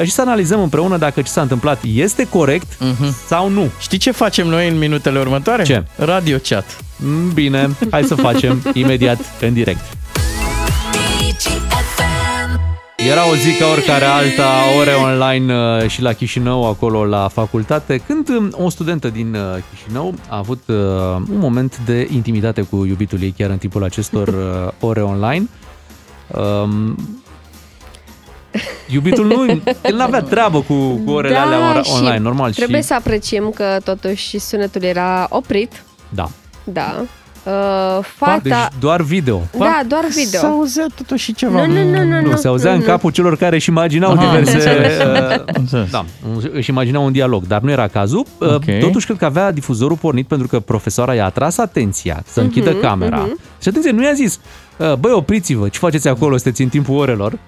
Speaker 2: uh, și să analizăm împreună dacă ce s-a întâmplat este corect sau nu.
Speaker 4: Știi ce facem noi în minutele următoare?
Speaker 2: Ce?
Speaker 4: Radio chat.
Speaker 2: Mm, Bine, hai să facem <laughs> imediat în direct. Era o zi ca oricare alta, ore online uh, și la Chișinău, acolo la facultate, când um, o studentă din uh, Chișinău a avut uh, un moment de intimitate cu iubitul ei chiar în timpul acestor <laughs> uh, ore online. Um, iubitul nu, <laughs> el n-avea treabă cu, cu orele
Speaker 3: da,
Speaker 2: alea
Speaker 3: și
Speaker 2: online, normal.
Speaker 3: Trebuie
Speaker 2: și,
Speaker 3: să apreciem că totuși sunetul era oprit.
Speaker 2: Da.
Speaker 3: Da. Uh, fata...
Speaker 2: Deci doar video.
Speaker 3: Da, doar video.
Speaker 4: S-auzea totuși și ceva.
Speaker 3: Nu, nu, nu, nu.
Speaker 2: Nu, se auzea
Speaker 3: nu,
Speaker 2: în
Speaker 3: nu.
Speaker 2: capul celor care își imaginau
Speaker 4: Aha,
Speaker 2: diverse...
Speaker 4: înțeles.
Speaker 2: uh,
Speaker 4: Înțeles.
Speaker 2: da, își imaginau un dialog, dar nu era cazul. Uh,
Speaker 4: Ok.
Speaker 2: Totuși, cred că avea difuzorul pornit pentru că profesoara i-a atras atenția să închidă
Speaker 3: Mhm,
Speaker 2: camera.
Speaker 3: mhm.
Speaker 2: Și atenție, nu i-a zis, uh, băi, opriți-vă, ce faceți acolo, sunteți în timpul orelor?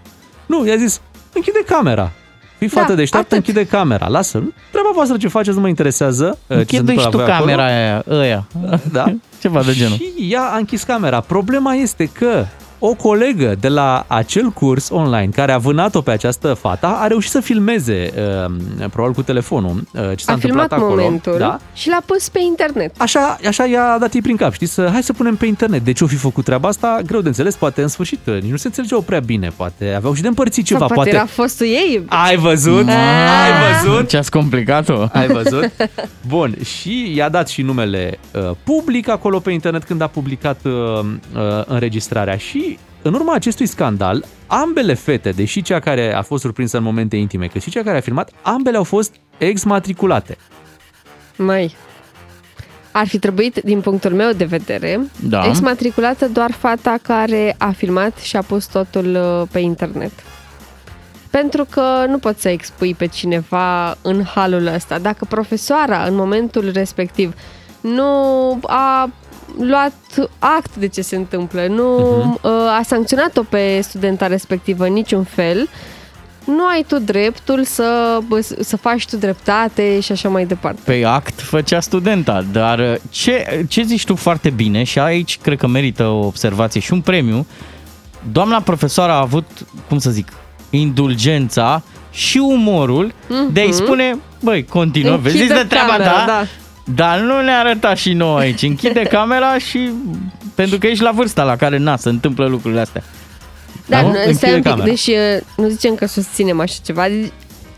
Speaker 2: Nu, i-a zis, închide camera. Fii fată
Speaker 3: Da,
Speaker 2: deșteaptă,
Speaker 3: atât.
Speaker 2: închide camera. Lasă, treaba voastră ce faceți nu mă interesează. uh, ce se
Speaker 4: Închide
Speaker 2: întâmplă
Speaker 4: și tu
Speaker 2: la voi acolo.
Speaker 4: camera aia, ăia.
Speaker 2: Da. <laughs>
Speaker 4: Ceva de genul.
Speaker 2: Și ea a închis camera. Problema este că o colegă de la acel curs online care a vânat-o pe această fată a reușit să filmeze, uh, probabil cu telefonul, uh, ce s-a
Speaker 3: A
Speaker 2: întâmplat
Speaker 3: filmat
Speaker 2: acolo.
Speaker 3: momentul
Speaker 2: Da?
Speaker 3: și l-a pus pe internet.
Speaker 2: Așa, așa i-a dat ei prin cap, știi, să hai să punem pe internet. De ce o fi făcut treaba asta? Greu de înțeles, poate în sfârșit uh, nici nu se înțelegeau prea bine, poate aveau și de împărțit ceva,
Speaker 3: Sau poate,
Speaker 2: poate...
Speaker 3: era fostul ei.
Speaker 2: Ai văzut? Ai văzut?
Speaker 4: Ce ați complicat-o?
Speaker 2: Ai văzut? Bun, și i-a dat și numele uh, public acolo pe internet când a publicat uh, uh, înregistrarea și în urma acestui scandal, ambele fete, deși cea care a fost surprinsă în momente intime, cât și cea care a filmat, ambele au fost exmatriculate.
Speaker 3: Mai. Ar fi trebuit, din punctul meu de vedere,
Speaker 2: Da.
Speaker 3: exmatriculată doar fata care a filmat și a pus totul uh, pe internet. Pentru că nu poți să expui pe cineva în halul ăsta. Dacă profesoara în momentul respectiv nu a luat act de ce se întâmplă, nu
Speaker 4: Mhm.
Speaker 3: uh, a sancționat-o pe studenta respectivă în niciun fel, nu ai tu dreptul să, să faci tu dreptate și așa mai departe.
Speaker 4: Pe act făcea studenta, dar uh, ce, ce zici tu foarte bine și aici cred că merită o observație și un premiu, doamna profesoară a avut, cum să zic, indulgența și umorul mm-hmm. de a-i spune, băi, continuă,
Speaker 3: Închide
Speaker 4: vezi de treaba
Speaker 3: camera,
Speaker 4: ta,
Speaker 3: da.
Speaker 4: Dar nu ne arăta și nouă aici, închide <laughs> camera și pentru că ești la vârsta la care, na, se întâmplă lucrurile astea.
Speaker 3: Dar
Speaker 4: Da?
Speaker 3: nu,
Speaker 4: Închide
Speaker 3: stai un pic,
Speaker 4: camera.
Speaker 3: deci uh, nu zicem că susținem așa ceva.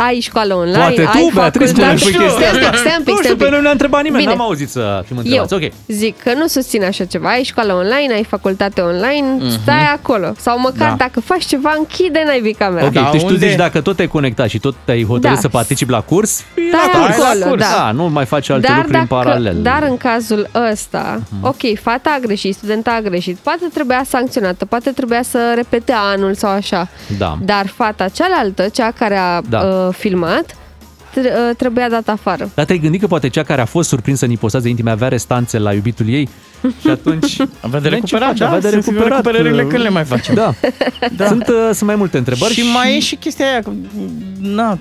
Speaker 3: Deci, ai școală online,
Speaker 2: Poate
Speaker 3: ai
Speaker 2: tu, Beatrice,
Speaker 3: facultate.
Speaker 2: spune
Speaker 3: Stai un
Speaker 2: chestia
Speaker 3: pic,
Speaker 2: asta.
Speaker 3: stai un pic,
Speaker 2: Nu
Speaker 3: stai
Speaker 2: știu,
Speaker 3: un pic.
Speaker 2: pe noi ne-a întrebat nimeni,
Speaker 3: Bine.
Speaker 2: n-am auzit să fim
Speaker 3: Eu
Speaker 2: întrebați. Ok.
Speaker 3: zic că nu susțin așa ceva. Ai școală online, ai facultate online,
Speaker 2: Mhm.
Speaker 3: stai acolo. Sau măcar
Speaker 2: Da.
Speaker 3: dacă faci ceva, închide naibii camera.
Speaker 2: Ok, deci tu zici dacă tot te-ai conectat și tot te-ai hotărât
Speaker 3: Da.
Speaker 2: să participi la curs, fii
Speaker 3: Stai
Speaker 2: la curs.
Speaker 3: acolo, da.
Speaker 2: da. nu mai faci alte
Speaker 3: dar,
Speaker 2: lucruri în paralel. Mhm.
Speaker 3: dar în cazul ăsta, ok, fata a greșit, studenta a greșit, poate trebuia sancționată, poate trebuia să repete anul sau așa.
Speaker 2: Da.
Speaker 3: Dar fata cealaltă, cea care a
Speaker 2: Da.
Speaker 3: Uh, filmat, tre- uh, trebuia dat afară.
Speaker 2: Dar te-ai gândit că poate cea care a fost surprinsă în ipostaze intime avea restanțe la iubitul ei? <laughs> Și atunci...
Speaker 4: Avea de
Speaker 2: N-ai ce
Speaker 4: recuperat,
Speaker 2: face,
Speaker 4: da,
Speaker 2: avea de
Speaker 4: să fie
Speaker 2: recuperat.
Speaker 4: recuperările când le mai facem.
Speaker 2: Da. <laughs> da. Sunt, uh, sunt mai multe întrebări.
Speaker 4: Și mai e și chestia aia, că, na,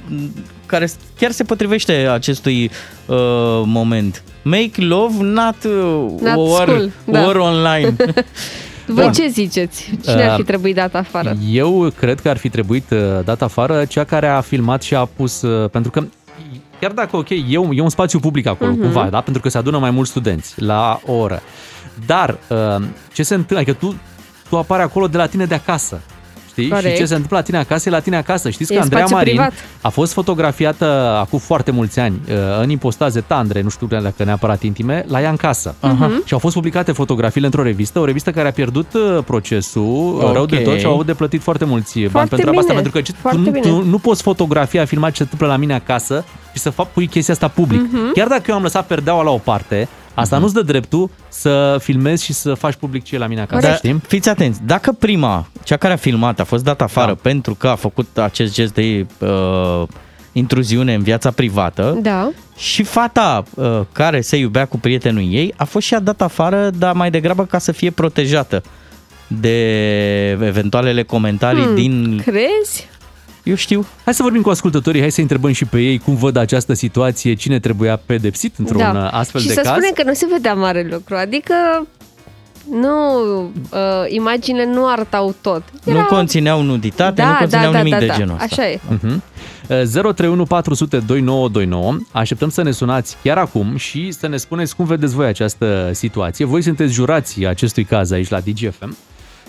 Speaker 4: care chiar se potrivește acestui uh, moment. Make love not, uh,
Speaker 3: Not
Speaker 4: or,
Speaker 3: school, da.
Speaker 4: or online. <laughs>
Speaker 3: Voi
Speaker 2: Bun.
Speaker 3: ce ziceți? Cine ar fi
Speaker 2: Uh,
Speaker 3: trebuit dat afară?
Speaker 2: Eu cred că ar fi trebuit uh, dat afară cea care a filmat și a pus... uh, Pentru că chiar dacă, ok, e un, e un spațiu public acolo,
Speaker 3: Mhm.
Speaker 2: cumva, da? Pentru că se adună mai mulți studenți la o oră. Dar uh, ce se întâmplă? Adică tu, tu apari acolo de la tine de acasă. Știi?
Speaker 3: Corect.
Speaker 2: Și ce se întâmplă la tine acasă e la tine acasă. Știți
Speaker 3: E
Speaker 2: că Andreea
Speaker 3: spațiu
Speaker 2: Marin
Speaker 3: privat.
Speaker 2: a fost fotografiată acum foarte mulți ani uh, în impostaze tandre, nu știu dacă neapărat intime, la ea în casă.
Speaker 4: Aha.
Speaker 2: Și au fost publicate fotografiile într-o revistă, o revistă care a pierdut uh, procesul
Speaker 4: Ok.
Speaker 2: rău de tot și au avut de plătit foarte mulți bani
Speaker 3: Foarte
Speaker 2: pentru treaba asta,
Speaker 3: bine,
Speaker 2: pentru că ce- tu,
Speaker 3: foarte
Speaker 2: nu,
Speaker 3: bine.
Speaker 2: tu nu poți fotografia, filma ce se întâmplă la mine acasă și să fac pui chestia asta public.
Speaker 3: Mhm.
Speaker 2: Chiar dacă eu am lăsat perdeaua la o parte, asta nu-ți dă dreptul să filmezi și să faci public ce e la mine acasă,
Speaker 4: Dar
Speaker 2: știi?
Speaker 4: fiți atenți, dacă prima, cea care a filmat, a fost dată afară da. pentru că a făcut acest gest de uh, intruziune în viața privată,
Speaker 3: Da.
Speaker 4: și fata uh, care se iubea cu prietenul ei a fost și ea dată afară, dar mai degrabă ca să fie protejată de eventualele comentarii
Speaker 3: Hmm,
Speaker 4: din...
Speaker 3: Crezi?
Speaker 4: Eu știu.
Speaker 2: Hai să vorbim cu ascultătorii, hai să întrebăm și pe ei cum văd această situație, cine trebuia pedepsit într-un uh, astfel
Speaker 3: Da. și
Speaker 2: de
Speaker 3: să
Speaker 2: caz.
Speaker 3: spunem că nu se vedea mare lucru, adică nu, uh, imaginile nu arătau tot.
Speaker 4: Nu conțineau nuditate,
Speaker 3: Da,
Speaker 4: nu conțineau
Speaker 3: da, da,
Speaker 4: nimic
Speaker 3: da,
Speaker 4: de
Speaker 3: da.
Speaker 4: genul ăsta.
Speaker 3: Așa e.
Speaker 2: Mhm. Uh, 031 400 2929. Așteptăm să ne sunați chiar acum și să ne spuneți cum vedeți voi această situație. Voi sunteți jurații acestui caz aici la DGFM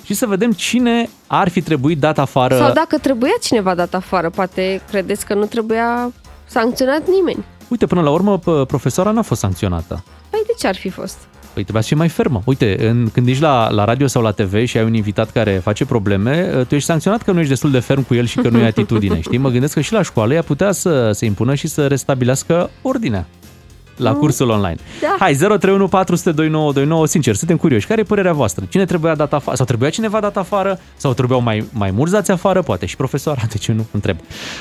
Speaker 2: și să vedem cine ar fi trebuit dat afară.
Speaker 3: Sau dacă trebuia cineva dat afară, poate credeți că nu trebuia sancționat nimeni.
Speaker 2: Uite, până la urmă, p- profesoara n-a fost sancționată.
Speaker 3: Păi de ce ar fi fost?
Speaker 2: Păi trebuia să fie mai fermă. Uite, în, când ești la, la radio sau la TV și ai un invitat care face probleme, tu ești sancționat că nu ești destul de ferm cu el și că nu ai <laughs> atitudine, știi? Mă gândesc că și la școală ea putea să se impună și să restabilească ordinea. La cursul online.
Speaker 3: Da.
Speaker 2: Hai, 031 400 2929, sincer, suntem curioși. Care e părerea voastră? Cine trebuia dat afară? Sau trebuia cineva dat afară? Sau trebuiau mai, mai mulți dați afară? Poate și profesoara, <laughs> de ce nu? Întreb.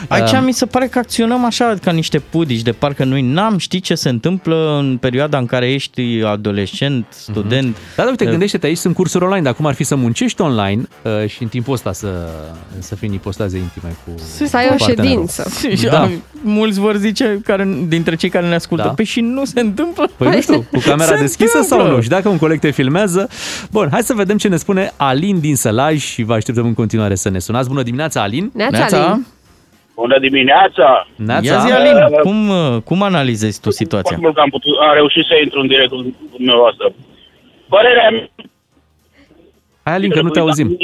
Speaker 4: Aici
Speaker 2: Um,
Speaker 4: mi se pare că acționăm așa ca niște pudici, de parcă noi n-am ști ce se întâmplă în perioada în care ești adolescent, student.
Speaker 2: Da, da, uite,
Speaker 4: Uh,
Speaker 2: gândește-te, aici sunt cursuri online, dar cum ar fi să muncești online uh, și în timpul ăsta să, să fii în ipostaze intime cu
Speaker 3: Să ai
Speaker 2: cu
Speaker 3: o
Speaker 2: partenerul.
Speaker 3: ședință. <laughs>
Speaker 4: Și
Speaker 2: Da.
Speaker 4: am- mulți vor zice, care, dintre cei care ne ascultă,
Speaker 2: Da.
Speaker 4: da. pe și nu se întâmplă.
Speaker 2: Păi nu știu, cu camera
Speaker 4: Se
Speaker 2: deschisă sau
Speaker 4: întâmplă.
Speaker 2: nu? Și dacă un coleg te filmează... Bun, hai să vedem ce ne spune Alin din Sălaj și vă așteptăm în continuare să ne sunați. Bună dimineața, Alin!
Speaker 3: Neața, Alin.
Speaker 12: Bună dimineața!
Speaker 2: Neața!
Speaker 4: Ia zi, Alin, cum, uh, cum analizezi tu situația?
Speaker 12: Foarte mult că am, putut, am reușit să intru în direct cu dumneavoastră. Părerea mea...
Speaker 2: Hai, Alin, că nu te auzim.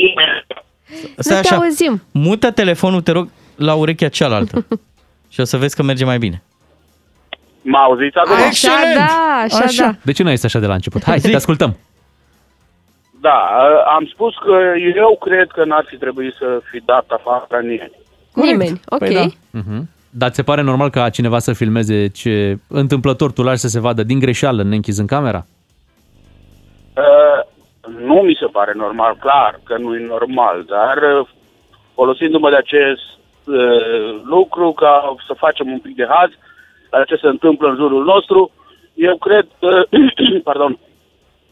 Speaker 4: Stai
Speaker 3: te auzim.
Speaker 4: Mută telefonul, te rog, la urechea cealaltă. <laughs> și o să vezi că merge mai bine.
Speaker 12: Mă auziți acum?
Speaker 3: Așa, da, așa,
Speaker 4: Așa.
Speaker 3: da.
Speaker 2: De ce nu ești așa de la început? Hai, te ascultăm.
Speaker 12: Da, am spus că eu cred că n-ar fi trebuit să fi dat afară nimeni.
Speaker 3: Nimeni, ok.
Speaker 4: Păi da.
Speaker 2: Mhm. Dar ți se pare normal ca cineva să filmeze ce întâmplător tu lași să se vadă din greșeală, neînchizând camera?
Speaker 12: Uh, nu mi se pare normal, clar că nu e normal, dar uh, folosindu-mă de acest uh, lucru ca să facem un pic de haz la ce se întâmplă în jurul nostru, eu cred că, <clears throat> pardon,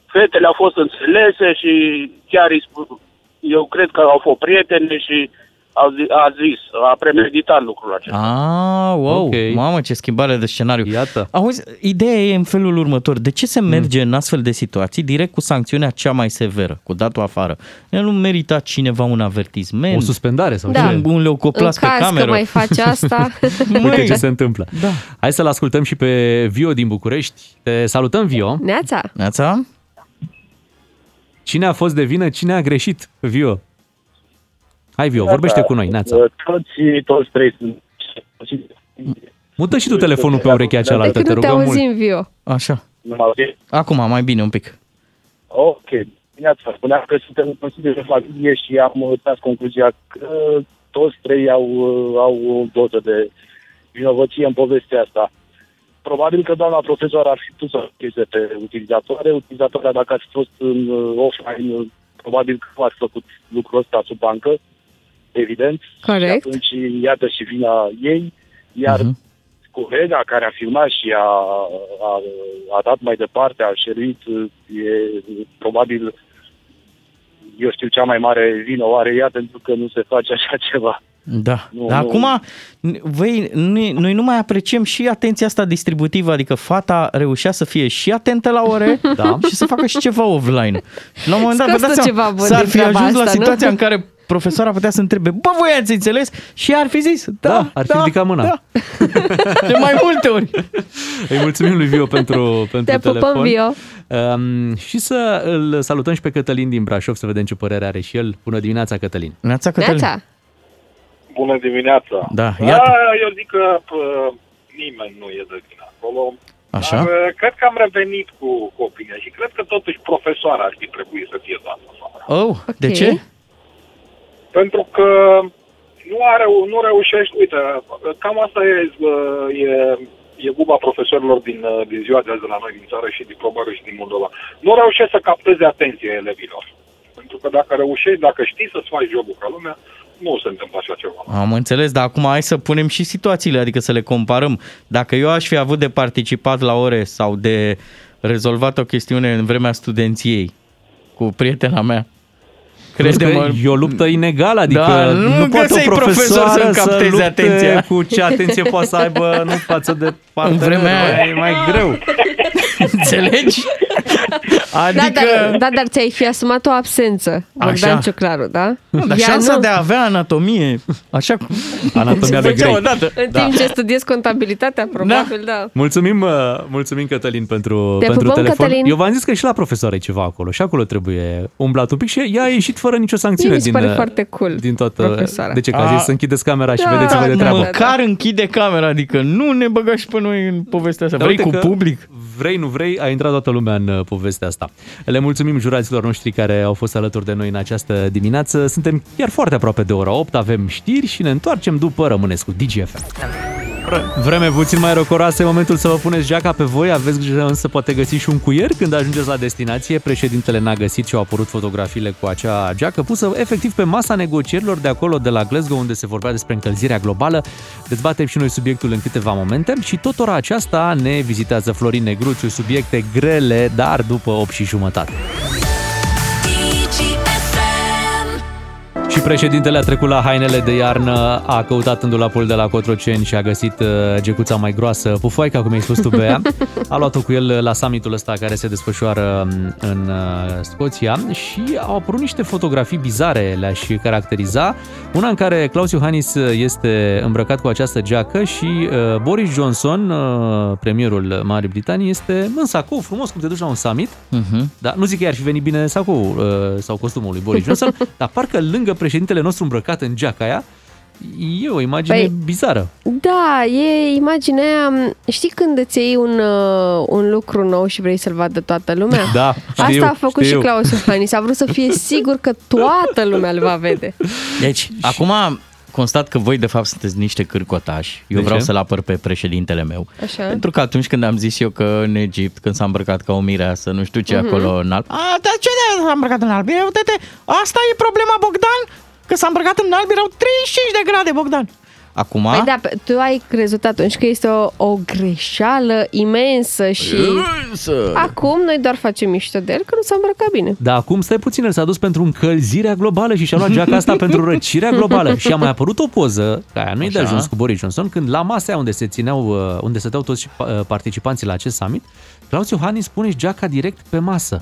Speaker 12: fetele au fost înțelese și chiar îi sp- eu cred că au fost prietene și au zi, a zis, a premeditat lucrul acesta.
Speaker 4: Ah, wow,
Speaker 2: Ok.
Speaker 4: mamă ce schimbare de scenariu.
Speaker 2: Iată.
Speaker 4: Auzi, ideea e în felul următor. De ce se merge în astfel de situații direct cu sancțiunea cea mai severă, cu datul afară? El nu merita cineva un avertisment,
Speaker 2: O suspendare sau
Speaker 3: Da.
Speaker 2: ce?
Speaker 4: un, un
Speaker 3: În
Speaker 4: leucoplas pe
Speaker 3: caz că
Speaker 4: cameră.
Speaker 3: mai faci asta, <laughs>
Speaker 2: Uite ce se întâmplă.
Speaker 4: Da.
Speaker 2: Hai să-l ascultăm și pe Vio din București. Te salutăm, Vio.
Speaker 3: neața.
Speaker 4: Neața?
Speaker 2: Cine a fost de vină, cine a greșit, Vio? Hai, Vio, vorbește cu noi, Neața.
Speaker 12: Toți, toți trei sunt...
Speaker 2: Mută și tu telefonul pe urechea
Speaker 3: De
Speaker 2: cealaltă,
Speaker 3: când
Speaker 2: te
Speaker 3: nu te
Speaker 2: rugăm mult.
Speaker 3: auzim, Vio.
Speaker 4: Așa.
Speaker 12: Nu mă auziți?
Speaker 4: Acum, mai bine un pic.
Speaker 12: Ok. Dimineața spuneam că suntem în Consiliul de Familie și am uh, tras concluzia că toți trei au, uh, au o doză de vinovăție în povestea asta. Probabil că doamna profesor ar fi pus să chestie pe utilizatoare. Utilizatoarea, dacă ați fost în uh, offline, uh, probabil că nu ați făcut lucrul ăsta sub bancă, evident.
Speaker 3: Corect.
Speaker 12: Și atunci, iată și vina ei, iar
Speaker 4: Mhm.
Speaker 12: colega care a filmat și a, a, a dat mai departe, a șeruit, e probabil, eu știu, cea mai mare vină o are ea pentru că nu se face așa ceva.
Speaker 4: Da.
Speaker 12: Nu,
Speaker 4: Dar
Speaker 12: nu.
Speaker 4: acum, n- voi, noi, noi nu mai apreciem și atenția asta distributivă, adică fata reușea să fie și atentă la ore
Speaker 2: Da.
Speaker 4: și să facă și ceva offline. La un moment dat, vă
Speaker 3: Scos
Speaker 4: dați
Speaker 3: tu
Speaker 4: seama,
Speaker 3: ceva bun
Speaker 4: s-ar
Speaker 3: din
Speaker 4: fi
Speaker 3: treaba
Speaker 4: ajuns la
Speaker 3: asta, nu?
Speaker 4: situația în care profesoara putea să întrebe, bă, voi ați înțeles? Și ar fi zis, da,
Speaker 2: Da, ar fi
Speaker 4: da,
Speaker 2: ridicat mâna.
Speaker 4: Da. <laughs> De mai multe ori.
Speaker 2: Îi mulțumim lui Vio pentru, pentru
Speaker 3: Te pupăm,
Speaker 2: telefon.
Speaker 3: Vio.
Speaker 2: Um, și să îl salutăm și pe Cătălin din Brașov, să vedem ce părere are și el. Bună dimineața, Cătălin.
Speaker 4: Neața Cătălin.
Speaker 3: Neața.
Speaker 13: Bună dimineața!
Speaker 4: Da, iată.
Speaker 13: Da, eu zic că pă, nimeni nu e de vină acolo.
Speaker 4: Așa.
Speaker 13: Dar uh, cred că am revenit cu, cu opinia și cred că totuși profesoara ar fi trebuit să fie dată afară.
Speaker 4: Oh, de
Speaker 3: Ok.
Speaker 4: ce?
Speaker 13: Pentru că nu, are, nu reușești, uite, cam asta e, uh, e, e guba profesorilor din, uh, din ziua de azi de la noi din țară și din probabil și din Moldova. Nu reușești să capteze atenția elevilor. Pentru că dacă reușești, dacă știi să-ți faci jobul ca lumea, nu se întâmplă așa ceva.
Speaker 4: Am înțeles, dar acum hai să punem și situațiile, adică să le comparăm. Dacă eu aș fi avut de participat la ore sau de rezolvat o chestiune în vremea studenției cu prietena mea, crede-mă...
Speaker 2: E o luptă inegală, adică
Speaker 4: Da,
Speaker 2: nu,
Speaker 4: nu
Speaker 2: nu poate
Speaker 4: găseai
Speaker 2: o
Speaker 4: profesor
Speaker 2: profesoară
Speaker 4: să-mi
Speaker 2: să
Speaker 4: capteze
Speaker 2: lupte
Speaker 4: atenția.
Speaker 2: cu ce atenție <laughs> poate să aibă, nu față de partener.
Speaker 4: vremea aia.
Speaker 2: E mai greu. <laughs>
Speaker 4: Înțelegi? Adică...
Speaker 3: Da, dar, da, dar ți-ai fi asumat o absență, Bogdan
Speaker 4: Așa.
Speaker 3: Ciuclaru, da?
Speaker 4: Nu, dar
Speaker 3: Ea
Speaker 4: șansa
Speaker 3: nu.
Speaker 4: de a avea anatomie, așa cum
Speaker 2: Anatomia
Speaker 4: se
Speaker 2: lui
Speaker 4: făcea
Speaker 2: Grey.
Speaker 4: odată.
Speaker 3: În
Speaker 2: Da.
Speaker 3: timp ce studiezi contabilitatea, probabil, da.
Speaker 2: Mulțumim, uh, mulțumim Cătălin pentru,
Speaker 3: Te
Speaker 2: pentru
Speaker 3: pupăm,
Speaker 2: telefon.
Speaker 3: Cătălin.
Speaker 2: Eu v-am zis că și la profesoară e ceva acolo și acolo trebuie umblat un pic și ea a ieșit fără nicio sancțiune
Speaker 3: Mie mi se
Speaker 2: din,
Speaker 3: pare
Speaker 2: uh,
Speaker 3: foarte cool,
Speaker 2: din toată...
Speaker 3: profesoara.
Speaker 2: De ce? Că a
Speaker 4: A.
Speaker 2: zis să închideți camera și
Speaker 3: Da,
Speaker 2: vedeți-vă de
Speaker 3: da,
Speaker 2: treabă.
Speaker 3: da.
Speaker 4: Măcar închide camera, adică nu ne băga și pe noi în povestea asta.
Speaker 2: Dar
Speaker 4: Vrei
Speaker 2: uite
Speaker 4: cu
Speaker 2: că
Speaker 4: public?
Speaker 2: Vrei, nu vrei, a intrat toată lumea în uh, povestea asta. Le mulțumim juraților noștri care au fost alături de noi în această dimineață. Suntem chiar foarte aproape de ora 8, avem știri și ne întoarcem după. Rămâneți cu DGFM. Vreme puțin mai răcoroasă, e momentul să vă puneți geaca pe voi. Aveți grijă însă poate găsi și un cuier când ajungeți la destinație. Președintele n-a găsit și au apărut fotografiile cu acea geacă pusă efectiv pe masa negocierilor de acolo, de la Glasgow, unde se vorbea despre încălzirea globală. Dezbatem și noi subiectul în câteva momente și tot ora aceasta ne vizitează Florin Negruțiu, subiecte grele, dar după 8 și jumătate. Și președintele a trecut la hainele de iarnă, a căutat în dulapul de la Cotroceni și a găsit uh, gecuța mai groasă, pufoaica, cum ai spus tu, Bea. A luat-o cu el la summitul ăsta care se desfășoară um, în uh, Scoția și au apărut niște fotografii bizare, le-aș caracteriza. Una în care Claus Iohannis este îmbrăcat cu această geacă și uh, Boris Johnson, uh, premierul Marii Britanii, este în sacou, frumos, cum te duci la un summit.
Speaker 4: Uh-huh.
Speaker 2: Da, nu zic că ar fi venit bine sacou uh, sau costumul lui Boris Johnson, <laughs> dar parcă lângă președintele nostru îmbrăcat în geaca aia, e o imagine
Speaker 3: Păi,
Speaker 2: bizară.
Speaker 3: Da, e imaginea, aia, știi când îți iei un, uh, un lucru nou și vrei să-l vadă toată lumea? <laughs>
Speaker 2: Da,
Speaker 3: Asta
Speaker 2: știu,
Speaker 3: a făcut
Speaker 2: știu.
Speaker 3: și Claus Iohannis, a vrut să fie sigur că toată lumea îl va vede.
Speaker 4: Deci, acum constat că voi de fapt sunteți niște cârcotași. Eu
Speaker 2: De
Speaker 4: vreau
Speaker 2: ce?
Speaker 4: să-l apăr pe președintele meu.
Speaker 3: Așa.
Speaker 4: Pentru că atunci când am zis eu că în Egipt, când s-a îmbrăcat ca o mireasă, nu știu ce
Speaker 3: Mhm.
Speaker 4: acolo în alb. A, dar ce de s-a îmbrăcat în alb? Eu, uite, asta e problema, Bogdan? Că s-a îmbrăcat în alb, erau 35 de grade, Bogdan. Acum,
Speaker 3: Păi da, pe- tu ai crezut atunci că este o, o greșeală imensă și
Speaker 4: Însă...
Speaker 3: acum noi doar facem mișto de el că nu s-a îmbrăcat bine.
Speaker 2: Dar acum stai puțin, el s-a dus pentru încălzirea globală și și-a luat geaca asta pentru răcirea globală. Și a mai apărut o poză, care aia nu e de
Speaker 4: Așa.
Speaker 2: ajuns cu Boris Johnson, când la masa aia unde se țineau, uh, unde stăteau toți uh, participanții la acest summit, Claus Iohannis pune geaca direct pe masă.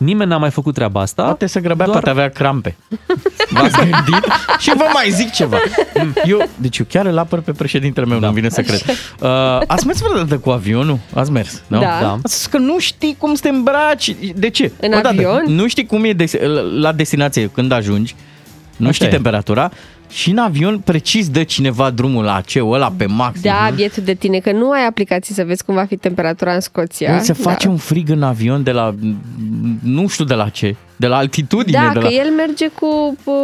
Speaker 2: Nimeni n-a mai făcut treaba asta.
Speaker 4: Poate să grăbea,
Speaker 2: doar-
Speaker 4: poate avea crampe. V-ați gândit? <laughs> Și vă mai zic ceva. Eu, deci eu chiar îl apăr pe președintele meu, da. nu vine să cred. Uh, ați mers vreodată cu avionul? Ați mers, nu?
Speaker 3: Da. Da.
Speaker 4: Ați spus că nu știi cum să te îmbraci. De ce?
Speaker 3: În
Speaker 4: Odată,
Speaker 3: avion?
Speaker 4: Nu știi cum e des- la destinație când ajungi. Nu
Speaker 2: Așa
Speaker 4: știi
Speaker 2: e.
Speaker 4: temperatura. Și în avion precis dă cineva drumul la ce ăla pe maxim.
Speaker 3: Da, bietul de tine, că nu ai aplicații să vezi cum va fi temperatura în Scoția.
Speaker 4: Băi, se face
Speaker 3: da.
Speaker 4: un frig în avion de la, nu știu de la ce, de la altitudine.
Speaker 3: Da,
Speaker 4: de
Speaker 3: că
Speaker 4: la...
Speaker 3: el merge cu uh,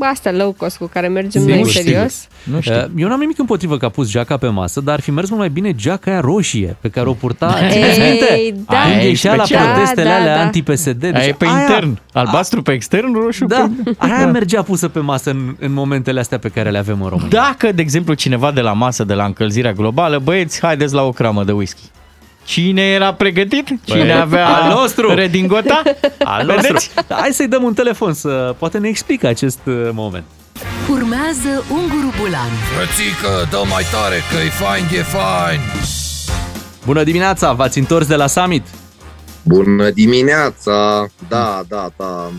Speaker 3: astea low cost cu care mergem
Speaker 2: Nu
Speaker 3: noi
Speaker 2: știu.
Speaker 3: serios.
Speaker 4: Nu știu.
Speaker 2: Uh, Eu n-am nimic împotrivă că a pus geaca pe masă, dar ar fi mers mult mai bine geaca aia roșie pe care o purta.
Speaker 3: Ei,
Speaker 2: Țineți minte?
Speaker 3: da.
Speaker 2: Când
Speaker 4: Aia e
Speaker 2: ieșea la
Speaker 4: special.
Speaker 2: protestele
Speaker 3: Da, da,
Speaker 2: alea
Speaker 3: da.
Speaker 2: anti-PSD. Deci
Speaker 4: Aia e pe intern. Albastru pe extern, roșu
Speaker 2: Da,
Speaker 4: pe...
Speaker 2: aia mergea pusă pe masă în, în momentele astea pe care le avem în România.
Speaker 4: Dacă, de exemplu, cineva de la masă, de la încălzirea globală, băieți, haideți la o cramă de whisky. Cine era pregătit? Cine avea
Speaker 2: al nostru.
Speaker 4: redingota?
Speaker 2: Al nostru.
Speaker 4: Vedeți?
Speaker 2: Da, hai să-i dăm un telefon să poate ne explică acest uh, moment.
Speaker 1: Urmează Unguru Bulan
Speaker 5: Frățică, dă mai tare că e fain, e fain.
Speaker 2: Bună dimineața, v-ați întors de la summit?
Speaker 6: Bună dimineața! Da, da, da.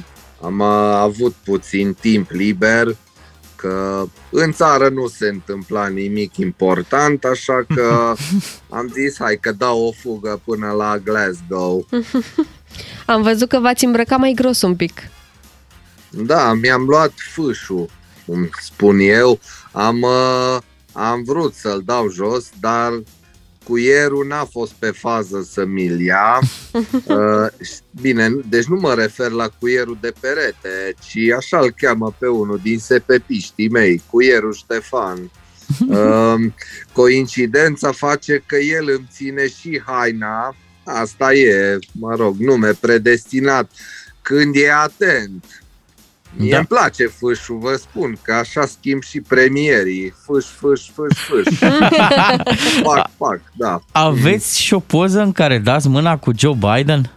Speaker 6: Am uh, avut puțin timp liber, că în țară nu se întâmpla nimic important, așa că <laughs> am zis, hai că dau o fugă până la Glasgow. <laughs>
Speaker 3: Am văzut că v-ați îmbrăcat mai gros un pic.
Speaker 6: Da, mi-am luat fâșul, cum spun eu. Am, uh, am vrut să-l dau jos, dar cuierul n-a fost pe fază să mi-l ia. <laughs> Uh, bine, deci nu mă refer la cuierul de perete, ci așa îl cheamă pe unul din sepepiștii mei, cuierul Ștefan. <laughs> Uh, coincidența face că el îmi ține și haina, asta e, mă rog, nume predestinat, când e atent. Mie
Speaker 4: Da.
Speaker 6: îmi place fâșul, vă spun, că așa schimb și premierii. Fâș, fâș, fâș, fâș. <laughs> fac, fac, da.
Speaker 4: Aveți și o poză în care dați mâna cu Joe Biden?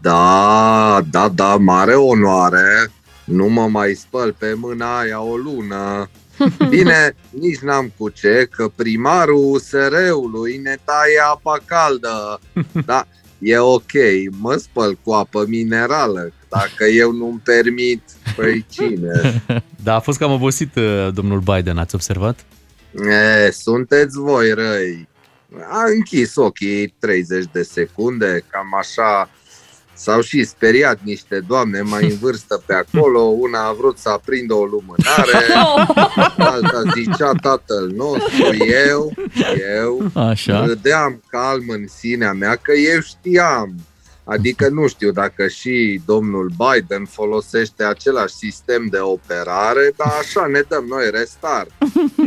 Speaker 6: Da, da, da, mare onoare. Nu mă mai spăl pe mâna aia o lună. <laughs> Bine, nici n-am cu ce, că primarul USR-ului ne taie apa caldă. <laughs> Da, e ok, mă spăl cu apă minerală. Dacă eu nu-mi permit, păi <laughs> cine?
Speaker 2: Da, a fost cam obosit uh, domnul Biden, ați observat?
Speaker 6: E, sunteți voi răi. A închis ochii 30 de secunde, cam așa. S-au și speriat niște doamne mai în vârstă pe acolo. Una a vrut să aprindă o lumânare, <laughs> alta zicea tatăl nostru, eu, eu.
Speaker 4: Așa.
Speaker 6: Râdeam calm în sinea mea că eu știam. Adică nu știu dacă și domnul Biden folosește același sistem de operare, dar așa ne dăm noi restart.